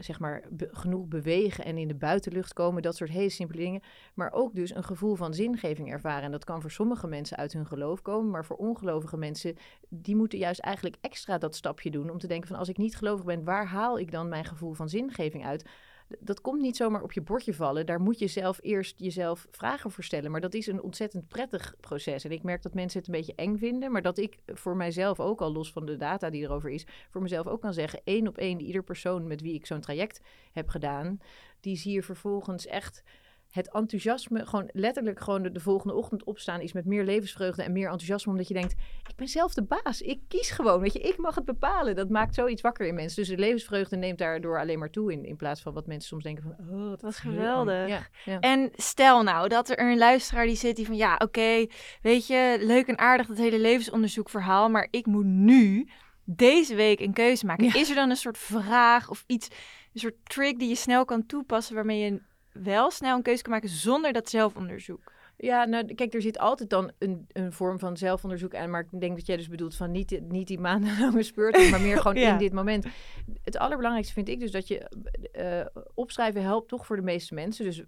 S3: zeg maar genoeg bewegen en in de buitenlucht komen, dat soort hele simpele dingen, maar ook dus een gevoel van zingeving ervaren. En dat kan voor sommige mensen uit hun geloof komen, maar voor ongelovige mensen, die moeten juist eigenlijk extra dat stapje doen om te denken van als ik niet gelovig ben, waar haal ik dan mijn gevoel van zingeving uit? Dat komt niet zomaar op je bordje vallen. Daar moet je zelf eerst jezelf vragen voor stellen. Maar dat is een ontzettend prettig proces. En ik merk dat mensen het een beetje eng vinden. Maar dat ik voor mijzelf ook al, los van de data die erover is, voor mezelf ook kan zeggen: één op één, ieder persoon met wie ik zo'n traject heb gedaan, die zie je vervolgens echt het enthousiasme, gewoon letterlijk gewoon de, de volgende ochtend opstaan is met meer levensvreugde en meer enthousiasme, omdat je denkt, ik ben zelf de baas, ik kies gewoon, weet je, ik mag het bepalen. Dat maakt zoiets wakker in mensen. Dus de levensvreugde neemt daardoor alleen maar toe in, in plaats van wat mensen soms denken van, oh,
S2: Dat was geweldig.
S3: eng. Ja, ja.
S2: En stel nou dat er een luisteraar die zit die van ja, oké, weet je, leuk en aardig dat hele levensonderzoekverhaal, maar ik moet nu deze week een keuze maken.
S3: Ja.
S2: Is er dan een soort vraag of iets, een soort trick die je snel kan toepassen waarmee je wel snel een keuze kan maken zonder dat zelfonderzoek?
S3: Ja, nou, kijk, er zit altijd dan een, een vorm van zelfonderzoek aan. Maar ik denk dat jij dus bedoelt van niet, die- niet die maandenlange speurtocht, [laughs] maar meer gewoon
S2: Ja.
S3: in dit moment. Het allerbelangrijkste vind ik dus dat je eh, opschrijven helpt toch voor de meeste mensen. Dus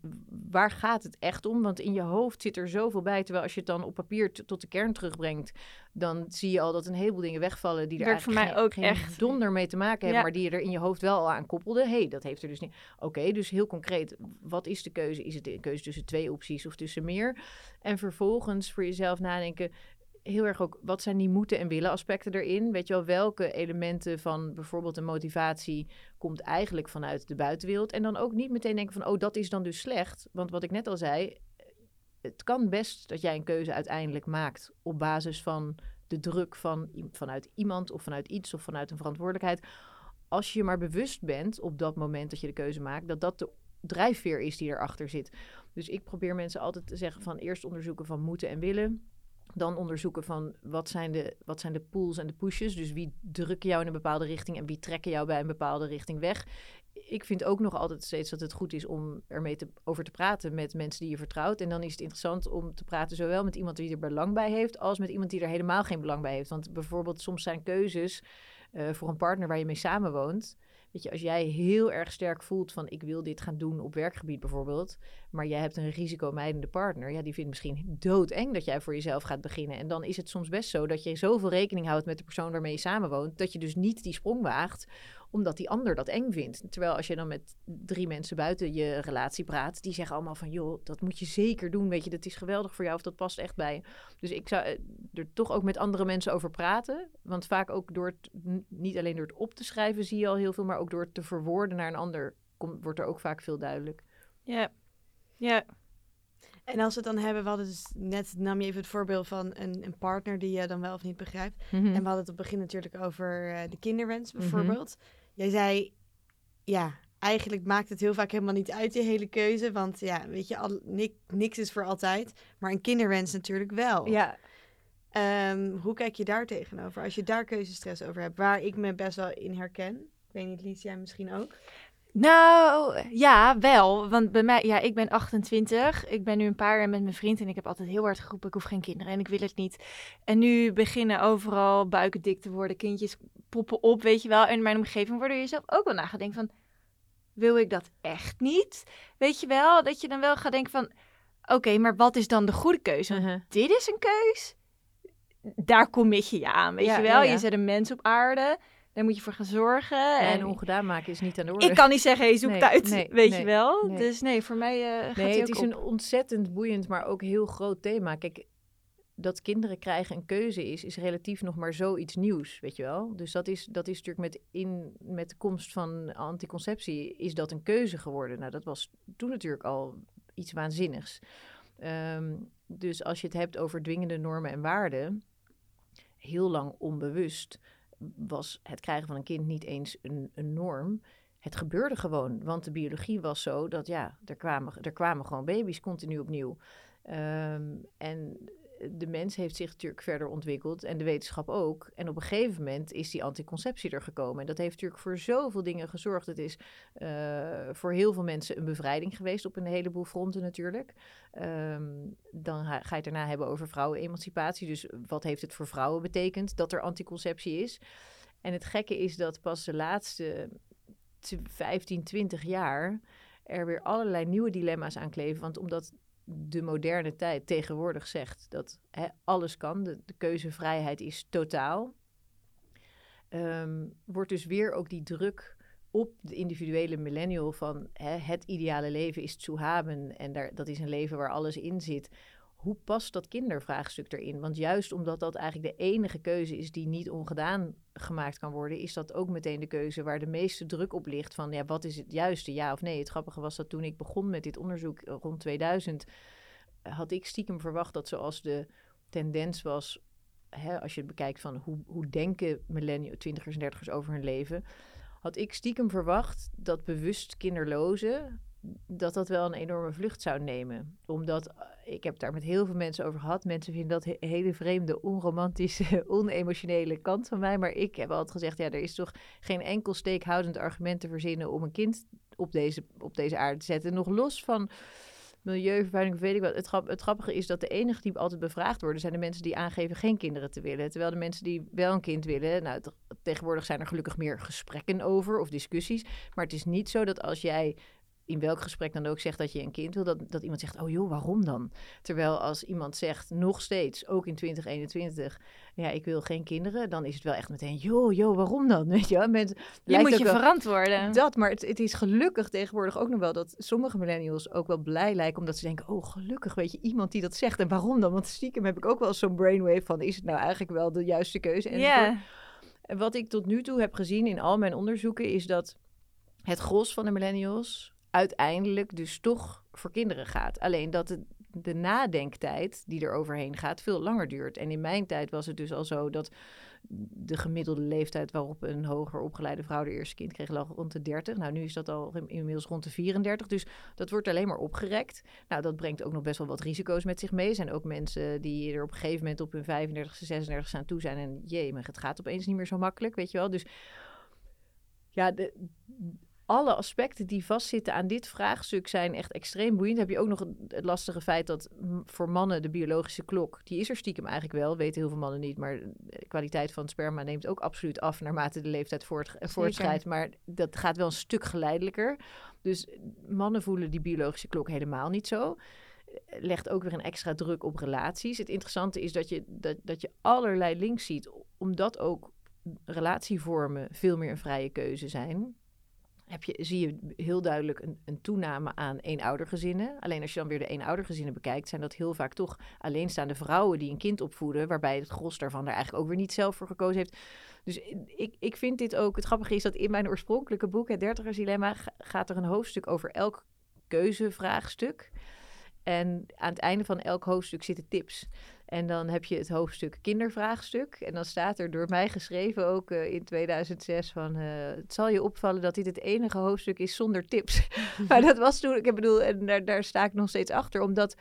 S3: waar gaat het echt om? Want in je hoofd zit er zoveel bij. Terwijl als je het dan op papier tot de kern terugbrengt, dan zie je al dat een heleboel dingen wegvallen die er
S2: Werkt voor
S3: eigenlijk
S2: mij
S3: geen,
S2: ook
S3: geen
S2: echt.
S3: donder mee te maken hebben,
S2: Ja.
S3: maar die je er in je hoofd wel al aan koppelde. hey, dat heeft er dus niet. Oké, dus heel concreet, wat is de keuze? Is het een keuze tussen twee opties of tussen meer? En vervolgens voor jezelf nadenken. heel erg ook, wat zijn die moeten en willen aspecten erin? Weet je wel, welke elementen van bijvoorbeeld een motivatie komt eigenlijk vanuit de buitenwereld? En dan ook niet meteen denken van, oh, dat is dan dus slecht. Want wat ik net al zei, het kan best dat jij een keuze uiteindelijk maakt op basis van de druk van, vanuit iemand of vanuit iets of vanuit een verantwoordelijkheid. Als je maar bewust bent op dat moment dat je de keuze maakt, dat dat de drijfveer is die erachter zit. Dus ik probeer mensen altijd te zeggen van eerst onderzoeken van moeten en willen. Dan onderzoeken van wat zijn, de, wat zijn de pulls en de pushes. Dus wie drukken jou in een bepaalde richting en wie trekken jou bij een bepaalde richting weg. Ik vind ook nog altijd steeds dat het goed is om ermee te, over te praten met mensen die je vertrouwt. En dan is het interessant om te praten zowel met iemand die er belang bij heeft, als met iemand die er helemaal geen belang bij heeft. Want bijvoorbeeld soms zijn keuzes uh, voor een partner waar je mee samenwoont Weet je, als jij heel erg sterk voelt van ik wil dit gaan doen op werkgebied bijvoorbeeld, maar jij hebt een risicomijdende partner, ja, die vindt misschien doodeng dat jij voor jezelf gaat beginnen. En dan is het soms best zo dat je zoveel rekening houdt met de persoon waarmee je samenwoont, dat je dus niet die sprong waagt omdat die ander dat eng vindt. Terwijl als je dan met drie mensen buiten je relatie praat, die zeggen allemaal van joh, dat moet je zeker doen. Weet je, dat is geweldig voor jou of dat past echt bij je. Dus ik zou eh, er toch ook met andere mensen over praten. Want vaak ook door het, niet alleen door het op te schrijven zie je al heel veel, maar ook door het te verwoorden naar een ander, komt, wordt er ook vaak veel duidelijk.
S2: Ja, ja.
S1: En als we het dan hebben, we hadden dus net nam je even het voorbeeld van een, een partner die je dan wel of niet begrijpt.
S3: Mhm.
S1: En we hadden het op het begin natuurlijk over uh, de kinderwens
S3: Mhm.
S1: bijvoorbeeld. Jij zei, ja, eigenlijk maakt het heel vaak helemaal niet uit, die hele keuze. Want ja, weet je, al, nik, niks is voor altijd. Maar een kinderwens natuurlijk wel.
S3: Ja,
S1: Ehm, hoe kijk je daar tegenover? Als je daar keuzestress over hebt, waar ik me best wel in herken. Ik weet niet, Lies, jij misschien ook?
S2: Nou, ja, wel. Want bij mij, ja, ik ben 28. Ik ben nu een paar jaar met mijn vriend en ik heb altijd heel hard geroepen, ik hoef geen kinderen en ik wil het niet. En nu beginnen overal buiken dik te worden, kindjes poppen op, weet je wel. En in mijn omgeving worden je zelf ook wel nagedenkt van, wil ik dat echt niet? Weet je wel, dat je dan wel gaat denken van, oké, maar wat is dan de goede keuze?
S3: Mhm.
S2: dit is een keus. Daar commit je je aan, weet
S3: Ja,
S2: je wel.
S3: ja, ja.
S2: Je zet een mens op aarde, daar moet je voor gaan zorgen.
S3: en ongedaan maken is niet aan de orde.
S2: Ik kan niet zeggen, hey, zoek
S3: Nee,
S2: het uit,
S3: nee,
S2: weet
S3: nee,
S2: je wel. Dus nee, voor mij eh gaat
S3: het is
S2: op.
S3: een ontzettend boeiend, maar ook heel groot thema. Kijk, dat kinderen krijgen een keuze is, is relatief nog maar zoiets nieuws, weet je wel. Dus dat is, dat is natuurlijk met, in, met de komst van anticonceptie, is dat een keuze geworden. Nou, dat was toen natuurlijk al iets waanzinnigs. Ehm, dus als je het hebt over dwingende normen en waarden, heel lang onbewust was het krijgen van een kind niet eens een, norm. Het gebeurde gewoon, want de biologie was zo dat ja, er kwamen, er kwamen gewoon baby's continu opnieuw. Ehm, en de mens heeft zich natuurlijk verder ontwikkeld en de wetenschap ook. En op een gegeven moment is die anticonceptie er gekomen. En dat heeft natuurlijk voor zoveel dingen gezorgd. Het is eh, voor heel veel mensen een bevrijding geweest op een heleboel fronten natuurlijk. Ehm, dan ga, je het daarna hebben over vrouwenemancipatie. Dus wat heeft het voor vrouwen betekend dat er anticonceptie is? En het gekke is dat pas de laatste t- 15, 20 jaar er weer allerlei nieuwe dilemma's aan kleven. Want omdat de moderne tijd tegenwoordig zegt dat hè, alles kan, de, keuzevrijheid is totaal, ehm, wordt dus weer ook die druk op de individuele millennial van hè, het ideale leven is zu haben en daar, dat is een leven waar alles in zit. Hoe past dat kindervraagstuk erin? Want juist omdat dat eigenlijk de enige keuze is die niet ongedaan gemaakt kan worden, is dat ook meteen de keuze waar de meeste druk op ligt van ja, wat is het juiste, ja of nee. Het grappige was dat toen ik begon met dit onderzoek eh, rond 2000, eh, had ik stiekem verwacht dat zoals de tendens was, hè, als je het bekijkt van hoe, hoe denken millennials, twintigers en dertigers over hun leven, had ik stiekem verwacht dat bewust kinderlozen, dat dat wel een enorme vlucht zou nemen. Omdat, eh, ik heb daar met heel veel mensen over gehad. Mensen vinden dat hele vreemde, onromantische, [laughs] onemotionele kant van mij. Maar ik heb altijd gezegd, ja, er is toch geen enkel steekhoudend argument te verzinnen om een kind op deze, op deze aarde te zetten. Nog los van milieuvervuiling, weet ik wat. Het, grap, het grappige is dat de enige die altijd bevraagd worden, zijn de mensen die aangeven geen kinderen te willen. Terwijl de mensen die wel een kind willen, nou, tegenwoordig zijn er gelukkig meer gesprekken over of discussies. Maar het is niet zo dat als jij in welk gesprek dan ook zegt dat je een kind wil, dat, dat iemand zegt, oh joh, waarom dan? Terwijl als iemand zegt, nog steeds, ook in 2021, ja, ik wil geen kinderen, dan is het wel echt meteen, joh, joh, waarom dan? [laughs] Weet je? Mensen,
S2: Je moet je verantwoorden.
S3: dat, maar het, het is gelukkig tegenwoordig ook nog wel dat sommige millennials ook wel blij lijken. Omdat ze denken, oh gelukkig weet je iemand die dat zegt. En waarom dan? Want stiekem heb ik ook wel zo'n brainwave van, is het nou eigenlijk wel de juiste keuze? En wat ik tot nu toe heb gezien in al mijn onderzoeken is dat het gros van de millennials uiteindelijk dus toch voor kinderen gaat. Alleen dat het, de nadenktijd die er overheen gaat veel langer duurt. En in mijn tijd was het dus al zo dat de gemiddelde leeftijd waarop een hoger opgeleide vrouw de eerste kind kreeg lag rond de 30. Nou, nu is dat al inmiddels rond de 34. Dus dat wordt alleen maar opgerekt. Nou, dat brengt ook nog best wel wat risico's met zich mee. Er zijn ook mensen die er op een gegeven moment op hun 35, 36 aan toe zijn. En jee, maar het gaat opeens niet meer zo makkelijk, weet je wel. Dus ja, de, alle aspecten die vastzitten aan dit vraagstuk zijn echt extreem boeiend. Dan heb je ook nog het, lastige feit dat voor mannen de biologische klok, die is er stiekem eigenlijk wel, weten heel veel mannen niet, maar de kwaliteit van sperma neemt ook absoluut af naarmate de leeftijd voort, voortschrijdt. Maar dat gaat wel een stuk geleidelijker. Dus mannen voelen die biologische klok helemaal niet zo. Legt ook weer een extra druk op relaties. Het interessante is dat je, dat, dat je allerlei links ziet, omdat ook relatievormen veel meer een vrije keuze zijn heb je, zie je heel duidelijk een, een toename aan eenoudergezinnen. Alleen als je dan weer de eenoudergezinnen bekijkt, zijn dat heel vaak toch alleenstaande vrouwen die een kind opvoeden, waarbij het gros daarvan er eigenlijk ook weer niet zelf voor gekozen heeft. Dus ik, ik vind dit ook, het grappige is dat in mijn oorspronkelijke boek, Het Dertigers Dilemma, ga- gaat er een hoofdstuk over elk keuzevraagstuk. En aan het einde van elk hoofdstuk zitten tips. En dan heb je het hoofdstuk kindervraagstuk. En dan staat er door mij geschreven ook eh, in 2006 van... eh, het zal je opvallen dat dit het enige hoofdstuk is zonder tips. [laughs] maar dat was toen, ik bedoel, en daar, daar sta ik nog steeds achter. Omdat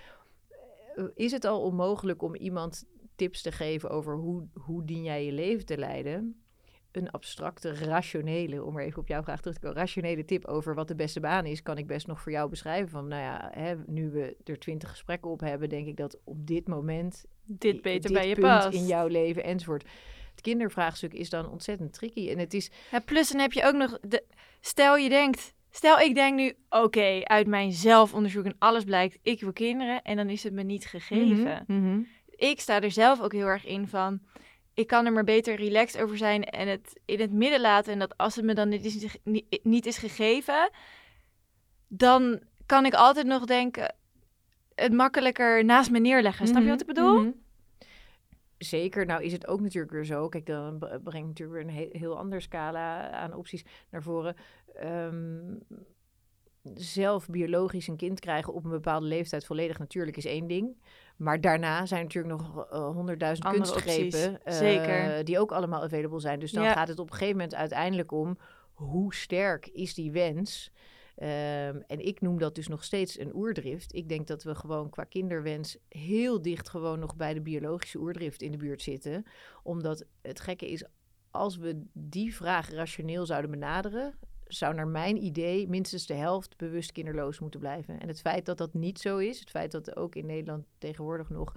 S3: eh, is het al onmogelijk om iemand tips te geven over hoe, hoe dien jij je leven te leiden... Een abstracte, rationele, om er even op jouw vraag terug te komen, rationele tip over wat de beste baan is, kan ik best nog voor jou beschrijven. Van, nou ja, hè, nu we er twintig gesprekken op hebben, denk ik dat op dit moment
S2: dit beter
S3: dit
S2: bij je past.
S3: in jouw leven enzovoort. Het kindervraagstuk is dan ontzettend tricky. En het is,
S2: Ja, plus dan heb je ook nog, de, stel je denkt, stel ik denk nu, oké, uit mijn zelfonderzoek en alles blijkt, ik wil kinderen en dan is het me niet gegeven.
S3: Mhm,
S2: Ik sta er zelf ook heel erg in van, ik kan er maar beter relaxed over zijn en het in het midden laten. En dat als het me dan niet is, niet, niet is gegeven, dan kan ik altijd nog denken, het makkelijker naast me neerleggen. Snap je wat ik bedoel?
S3: Mhm. Zeker, nou is het ook natuurlijk weer zo. Kijk, dan brengt natuurlijk weer een he- heel andere scala aan opties naar voren. Ehm, zelf biologisch een kind krijgen op een bepaalde leeftijd volledig natuurlijk is één ding. Maar daarna zijn natuurlijk nog eh, honderdduizend
S2: Andere
S3: kunstgrepen
S2: opties,
S3: eh, die ook allemaal available zijn. Dus dan
S2: Ja.
S3: gaat het op een gegeven moment uiteindelijk om hoe sterk is die wens. Ehm, en ik noem dat dus nog steeds een oerdrift. Ik denk dat we gewoon qua kinderwens heel dicht gewoon nog bij de biologische oerdrift in de buurt zitten. Omdat het gekke is, als we die vraag rationeel zouden benaderen, zou naar mijn idee minstens de helft bewust kinderloos moeten blijven. En het feit dat dat niet zo is, het feit dat ook in Nederland tegenwoordig nog,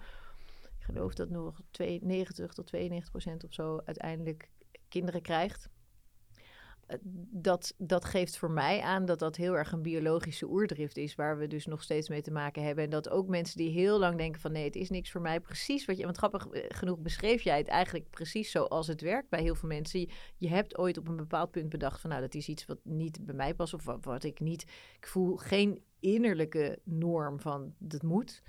S3: ik geloof dat nog 92 tot 92 procent of zo uiteindelijk kinderen krijgt. Dat, dat geeft voor mij aan dat dat heel erg een biologische oerdrift is, waar we dus nog steeds mee te maken hebben. En dat ook mensen die heel lang denken van nee, het is niks voor mij, precies wat je, want grappig eh, genoeg beschreef jij het eigenlijk precies zoals het werkt bij heel veel mensen. Je, je hebt ooit op een bepaald punt bedacht van nou, dat is iets wat niet bij mij past of wat, wat ik niet, ik voel geen innerlijke norm van dat moet.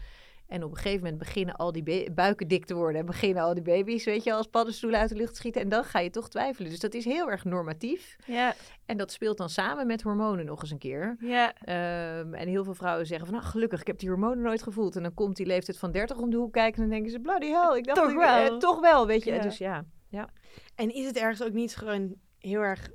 S3: En op een gegeven moment beginnen al die buiken dik te worden. En beginnen al die baby's, weet je, als paddenstoelen uit de lucht te schieten. En dan ga je toch twijfelen. Dus dat is heel erg normatief.
S2: Ja,
S3: En dat speelt dan samen met hormonen nog eens een keer.
S2: ja.
S3: Ehm, en heel veel vrouwen zeggen van, nou gelukkig, ik heb die hormonen nooit gevoeld. En dan komt die leeftijd van 30 om de hoek kijken en dan denken ze, bloody hell, ik dacht
S2: Toch
S3: ik-
S2: wel.
S3: eh, toch wel, weet je.
S2: Ja.
S3: Dus ja.
S1: En is het ergens ook niet gewoon heel erg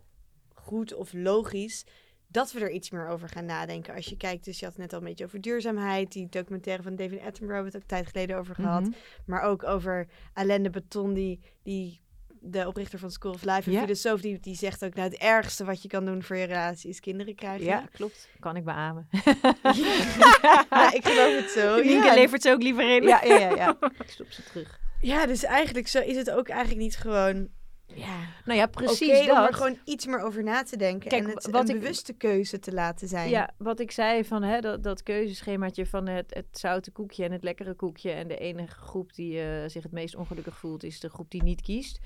S1: goed of logisch dat we er iets meer over gaan nadenken? Als je kijkt, dus je had het net al een beetje over duurzaamheid. Die documentaire van David Attenborough hebben we het ook een tijd geleden over gehad.
S3: Mhm.
S1: Maar ook over Alain de Botton, die, die de oprichter van School of Life, een
S3: Ja.
S1: filosoof, die, die zegt ook, nou het ergste wat je kan doen voor je relatie is kinderen krijgen.
S3: Ja, klopt. Kan ik beamen. [laughs]
S1: Ja, ik geloof het zo.
S2: Nienke
S1: Ja.
S2: levert ze ook liever in.
S3: ja, ja, ja, ja. [laughs] Ik stop ze terug.
S1: ja, dus eigenlijk zo is het ook eigenlijk niet gewoon ja,
S3: Nou ja, precies
S1: om
S3: dat.
S1: er gewoon iets meer over na te denken.
S3: Kijk,
S1: en het
S3: wat
S1: een
S3: ik-
S1: bewuste keuze te laten zijn.
S3: Ja, wat ik zei van hè, dat, dat keuzeschemaatje van het, het zoute koekje en het lekkere koekje. En de enige groep die eh, zich het meest ongelukkig voelt, is de groep die niet kiest.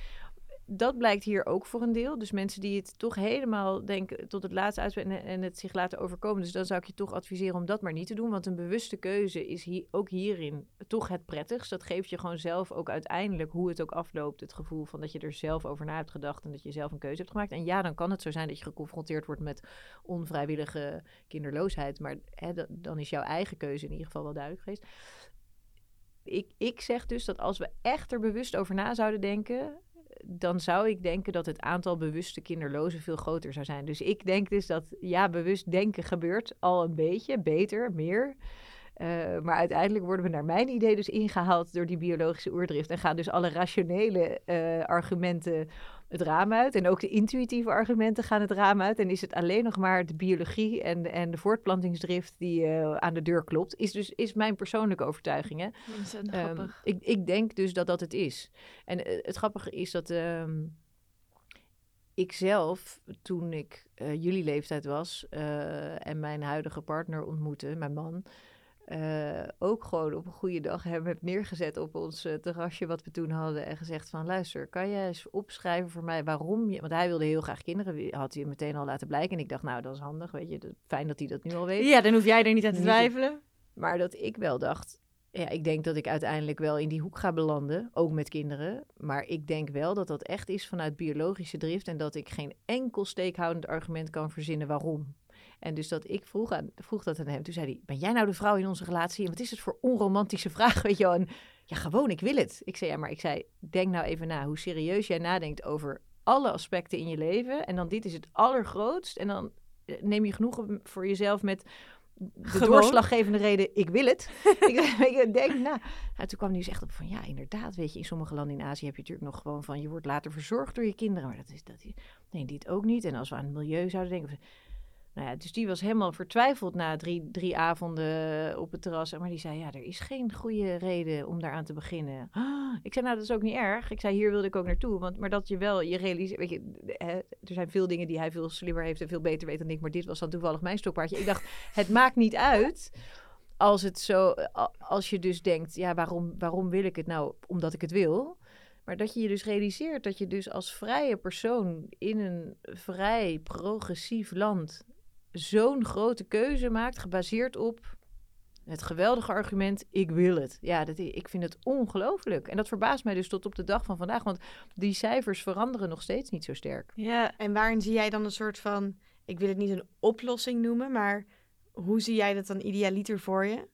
S3: Dat blijkt hier ook voor een deel. Dus mensen die het toch helemaal denken tot het laatste uitspreken en, het zich laten overkomen. Dus dan zou ik je toch adviseren om dat maar niet te doen. Want een bewuste keuze is hier, ook hierin toch het prettigst. Dat geeft je gewoon zelf ook uiteindelijk, hoe het ook afloopt, het gevoel van dat je er zelf over na hebt gedacht en dat je zelf een keuze hebt gemaakt. En ja, dan kan het zo zijn dat je geconfronteerd wordt met onvrijwillige kinderloosheid. Maar hè, da- dan is jouw eigen keuze in ieder geval wel duidelijk geweest. Ik, ik zeg dus dat als we echt er bewust over na zouden denken, dan zou ik denken dat het aantal bewuste kinderlozen veel groter zou zijn. Dus ik denk dus dat ja, bewust denken gebeurt al een beetje, beter, meer. Eh, maar uiteindelijk worden we naar mijn idee dus ingehaald door die biologische oerdrift. En gaan dus alle rationele eh, argumenten het raam uit. En ook de intuïtieve argumenten gaan het raam uit. En is het alleen nog maar de biologie en, en de voortplantingsdrift die eh, aan de deur klopt. Is dus is mijn persoonlijke overtuiging. Hè?
S2: Ontzettend
S3: Ehm,
S2: grappig.
S3: ik, ik denk dus dat dat het is. En eh, het grappige is dat ehm, ik zelf, toen ik eh, jullie leeftijd was en mijn huidige partner ontmoette, mijn man, eh, ook gewoon op een goede dag hem heb neergezet op ons eh, terrasje wat we toen hadden en gezegd van luister, kan jij eens opschrijven voor mij waarom je, want hij wilde heel graag kinderen, had hij meteen al laten blijken en ik dacht nou dat is handig, weet je, dat- fijn dat hij dat nu al weet.
S2: Ja, dan hoef jij er niet aan te twijfelen.
S3: Maar dat ik wel dacht, ja, ik denk dat ik uiteindelijk wel in die hoek ga belanden, ook met kinderen. Maar ik denk wel dat dat echt is vanuit biologische drift en dat ik geen enkel steekhoudend argument kan verzinnen waarom. En dus dat ik vroeg, aan, vroeg dat aan hem. Toen zei hij, ben jij nou de vrouw in onze relatie? En wat is het voor onromantische [laughs] vraag, weet je wel? En ja, gewoon, ik wil het. Ik zei, ja, maar ik zei, denk nou even na hoe serieus jij nadenkt over alle aspecten in je leven. En dan dit is het allergrootst. En dan eh, neem je genoegen voor jezelf met de
S2: Gewoon.
S3: doorslaggevende reden, ik wil het. [laughs] ik, ik denk, nou, nou, toen kwam hij dus echt op van, ja, inderdaad, weet je, in sommige landen in Azië heb je natuurlijk nog gewoon van, je wordt later verzorgd door je kinderen, maar dat is, dat is, nee, dit ook niet. En als we aan het milieu zouden denken, nou ja, dus die was helemaal vertwijfeld na drie, drie avonden op het terras. Maar die zei, ja, er is geen goede reden om daaraan te beginnen. [gasps] Ik zei, nou, dat is ook niet erg. Ik zei, hier wilde ik ook naartoe. Want, maar dat je wel, je realiseert, weet je, hè, er zijn veel dingen die hij veel slimmer heeft en veel beter weet dan ik. Maar dit was dan toevallig mijn stokpaardje. Ik dacht, [laughs] het maakt niet uit als het zo, als je dus denkt, ja, waarom, waarom wil ik het nou? Omdat ik het wil. Maar dat je je dus realiseert dat je dus als vrije persoon in een vrij progressief land zo'n grote keuze maakt, gebaseerd op het geweldige argument, ik wil het. Ja, dat, ik vind het ongelooflijk. En dat verbaast mij dus tot op de dag van vandaag, want die cijfers veranderen nog steeds niet zo sterk.
S2: Ja,
S1: En waarin zie jij dan een soort van, ik wil het niet een oplossing noemen, maar hoe zie jij dat dan idealiter voor je?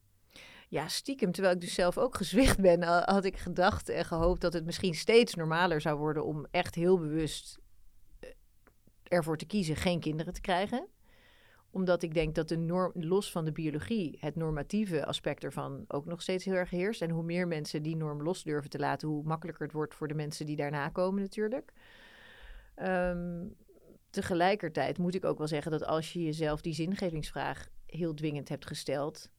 S3: Ja, stiekem, terwijl ik dus zelf ook gezwicht ben, ha- had ik gedacht en gehoopt dat het misschien steeds normaler zou worden om echt heel bewust eh, ervoor te kiezen geen kinderen te krijgen. Omdat ik denk dat de norm, los van de biologie, het normatieve aspect ervan ook nog steeds heel erg heerst. En hoe meer mensen die norm los durven te laten, hoe makkelijker het wordt voor de mensen die daarna komen natuurlijk. Ehm, tegelijkertijd moet ik ook wel zeggen dat als je jezelf die zingevingsvraag heel dwingend hebt gesteld,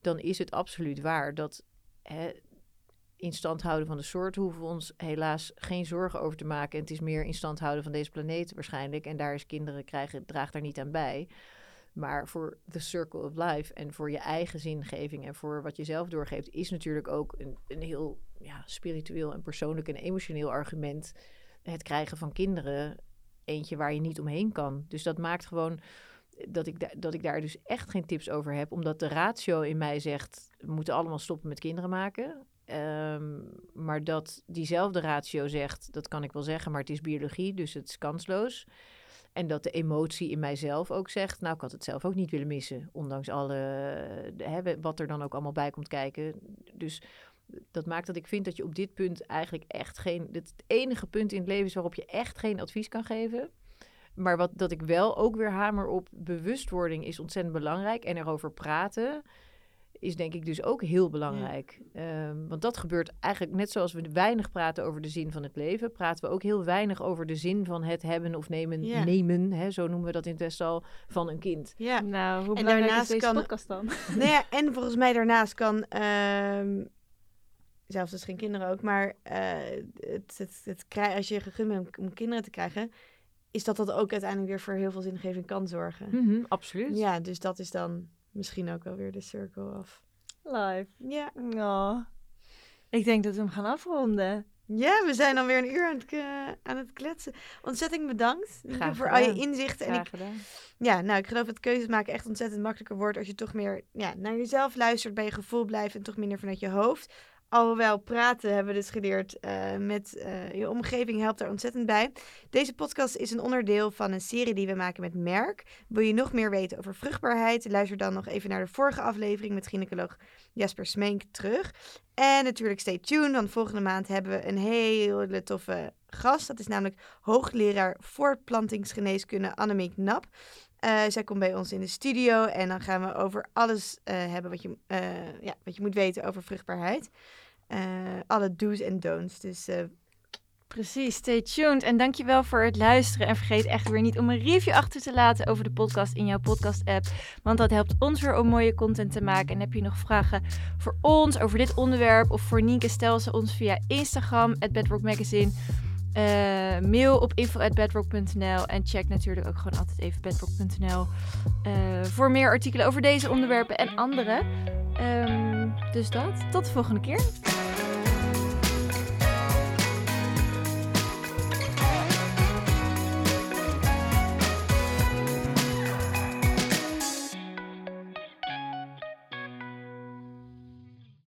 S3: dan is het absoluut waar dat hè, in stand houden van de soort hoeven we ons helaas geen zorgen over te maken. En het is meer in stand houden van deze planeet waarschijnlijk. En daar is kinderen krijgen, draagt daar niet aan bij. Maar voor the circle of life en voor je eigen zingeving en voor wat je zelf doorgeeft, is natuurlijk ook een, een heel ja, spiritueel en persoonlijk en emotioneel argument. Het krijgen van kinderen, eentje waar je niet omheen kan. Dus dat maakt gewoon dat ik, da- dat ik daar dus echt geen tips over heb. Omdat de ratio in mij zegt, we moeten allemaal stoppen met kinderen maken. Ehm, maar dat diezelfde ratio zegt, dat kan ik wel zeggen, maar het is biologie, dus het is kansloos. En dat de emotie in mijzelf ook zegt, nou, ik had het zelf ook niet willen missen. Ondanks alle, hè, wat er dan ook allemaal bij komt kijken. Dus dat maakt dat ik vind dat je op dit punt eigenlijk echt geen... Het enige punt in het leven is waarop je echt geen advies kan geven. Maar wat dat ik wel ook weer hamer op bewustwording is ontzettend belangrijk. En erover praten is denk ik dus ook heel belangrijk. Ehm, want dat gebeurt eigenlijk net zoals we weinig praten over de zin van het leven, praten we ook heel weinig over de zin van het hebben of nemen,
S1: Ja.
S3: nemen, hè, zo noemen we dat in het Westen al, van een kind.
S1: Ja.
S2: nou, hoe
S1: En daarnaast
S2: is deze
S1: kan-
S2: podcast dan? [laughs]
S1: nou ja, en volgens mij daarnaast kan, ehm, zelfs dus geen kinderen ook, maar eh, het, het, het, krij- als je gegund bent om, om kinderen te krijgen, is dat dat ook uiteindelijk weer voor heel veel zingeving kan zorgen.
S3: Mhm, absoluut.
S1: Ja, dus dat is dan misschien ook wel weer de circle of.
S2: Live.
S1: Ja.
S2: Oh. Ik denk dat we hem gaan afronden.
S1: Ja, we zijn alweer een uur aan het, k- aan het kletsen. Ontzettend bedankt
S3: Graag
S1: voor al je inzichten. En ik,
S3: Graag gedaan.
S1: ja, nou, ik geloof dat keuzes maken echt ontzettend makkelijker wordt als je toch meer ja, naar jezelf luistert, bij je gevoel blijft en toch minder vanuit je hoofd. Alhoewel praten hebben we dus geleerd eh, met eh, je omgeving helpt daar ontzettend bij. Deze podcast is een onderdeel van een serie die we maken met Merk. Wil je nog meer weten over vruchtbaarheid? Luister dan nog even naar de vorige aflevering met gynaecoloog Jasper Smeenk terug. En natuurlijk stay tuned, want volgende maand hebben we een hele toffe gast. Dat is namelijk hoogleraar voortplantingsgeneeskunde Annemiek Nap. Eh, zij komt bij ons in de studio en dan gaan we over alles hebben wat je, ja, wat je moet weten over vruchtbaarheid. Eh, alle do's en don'ts. Dus eh,
S2: Precies, stay tuned. En dankjewel voor het luisteren. En vergeet echt weer niet om een review achter te laten over de podcast in jouw podcast-app. Want dat helpt ons weer om mooie content te maken. En heb je nog vragen voor ons over dit onderwerp of voor Nienke, stel ze ons via Instagram, at Bedrock Magazine. Eh, mail op info.bedrock.nl en check natuurlijk ook gewoon altijd even bedrock.nl voor meer artikelen over deze onderwerpen en andere. Ehm, dus dat, tot de volgende keer.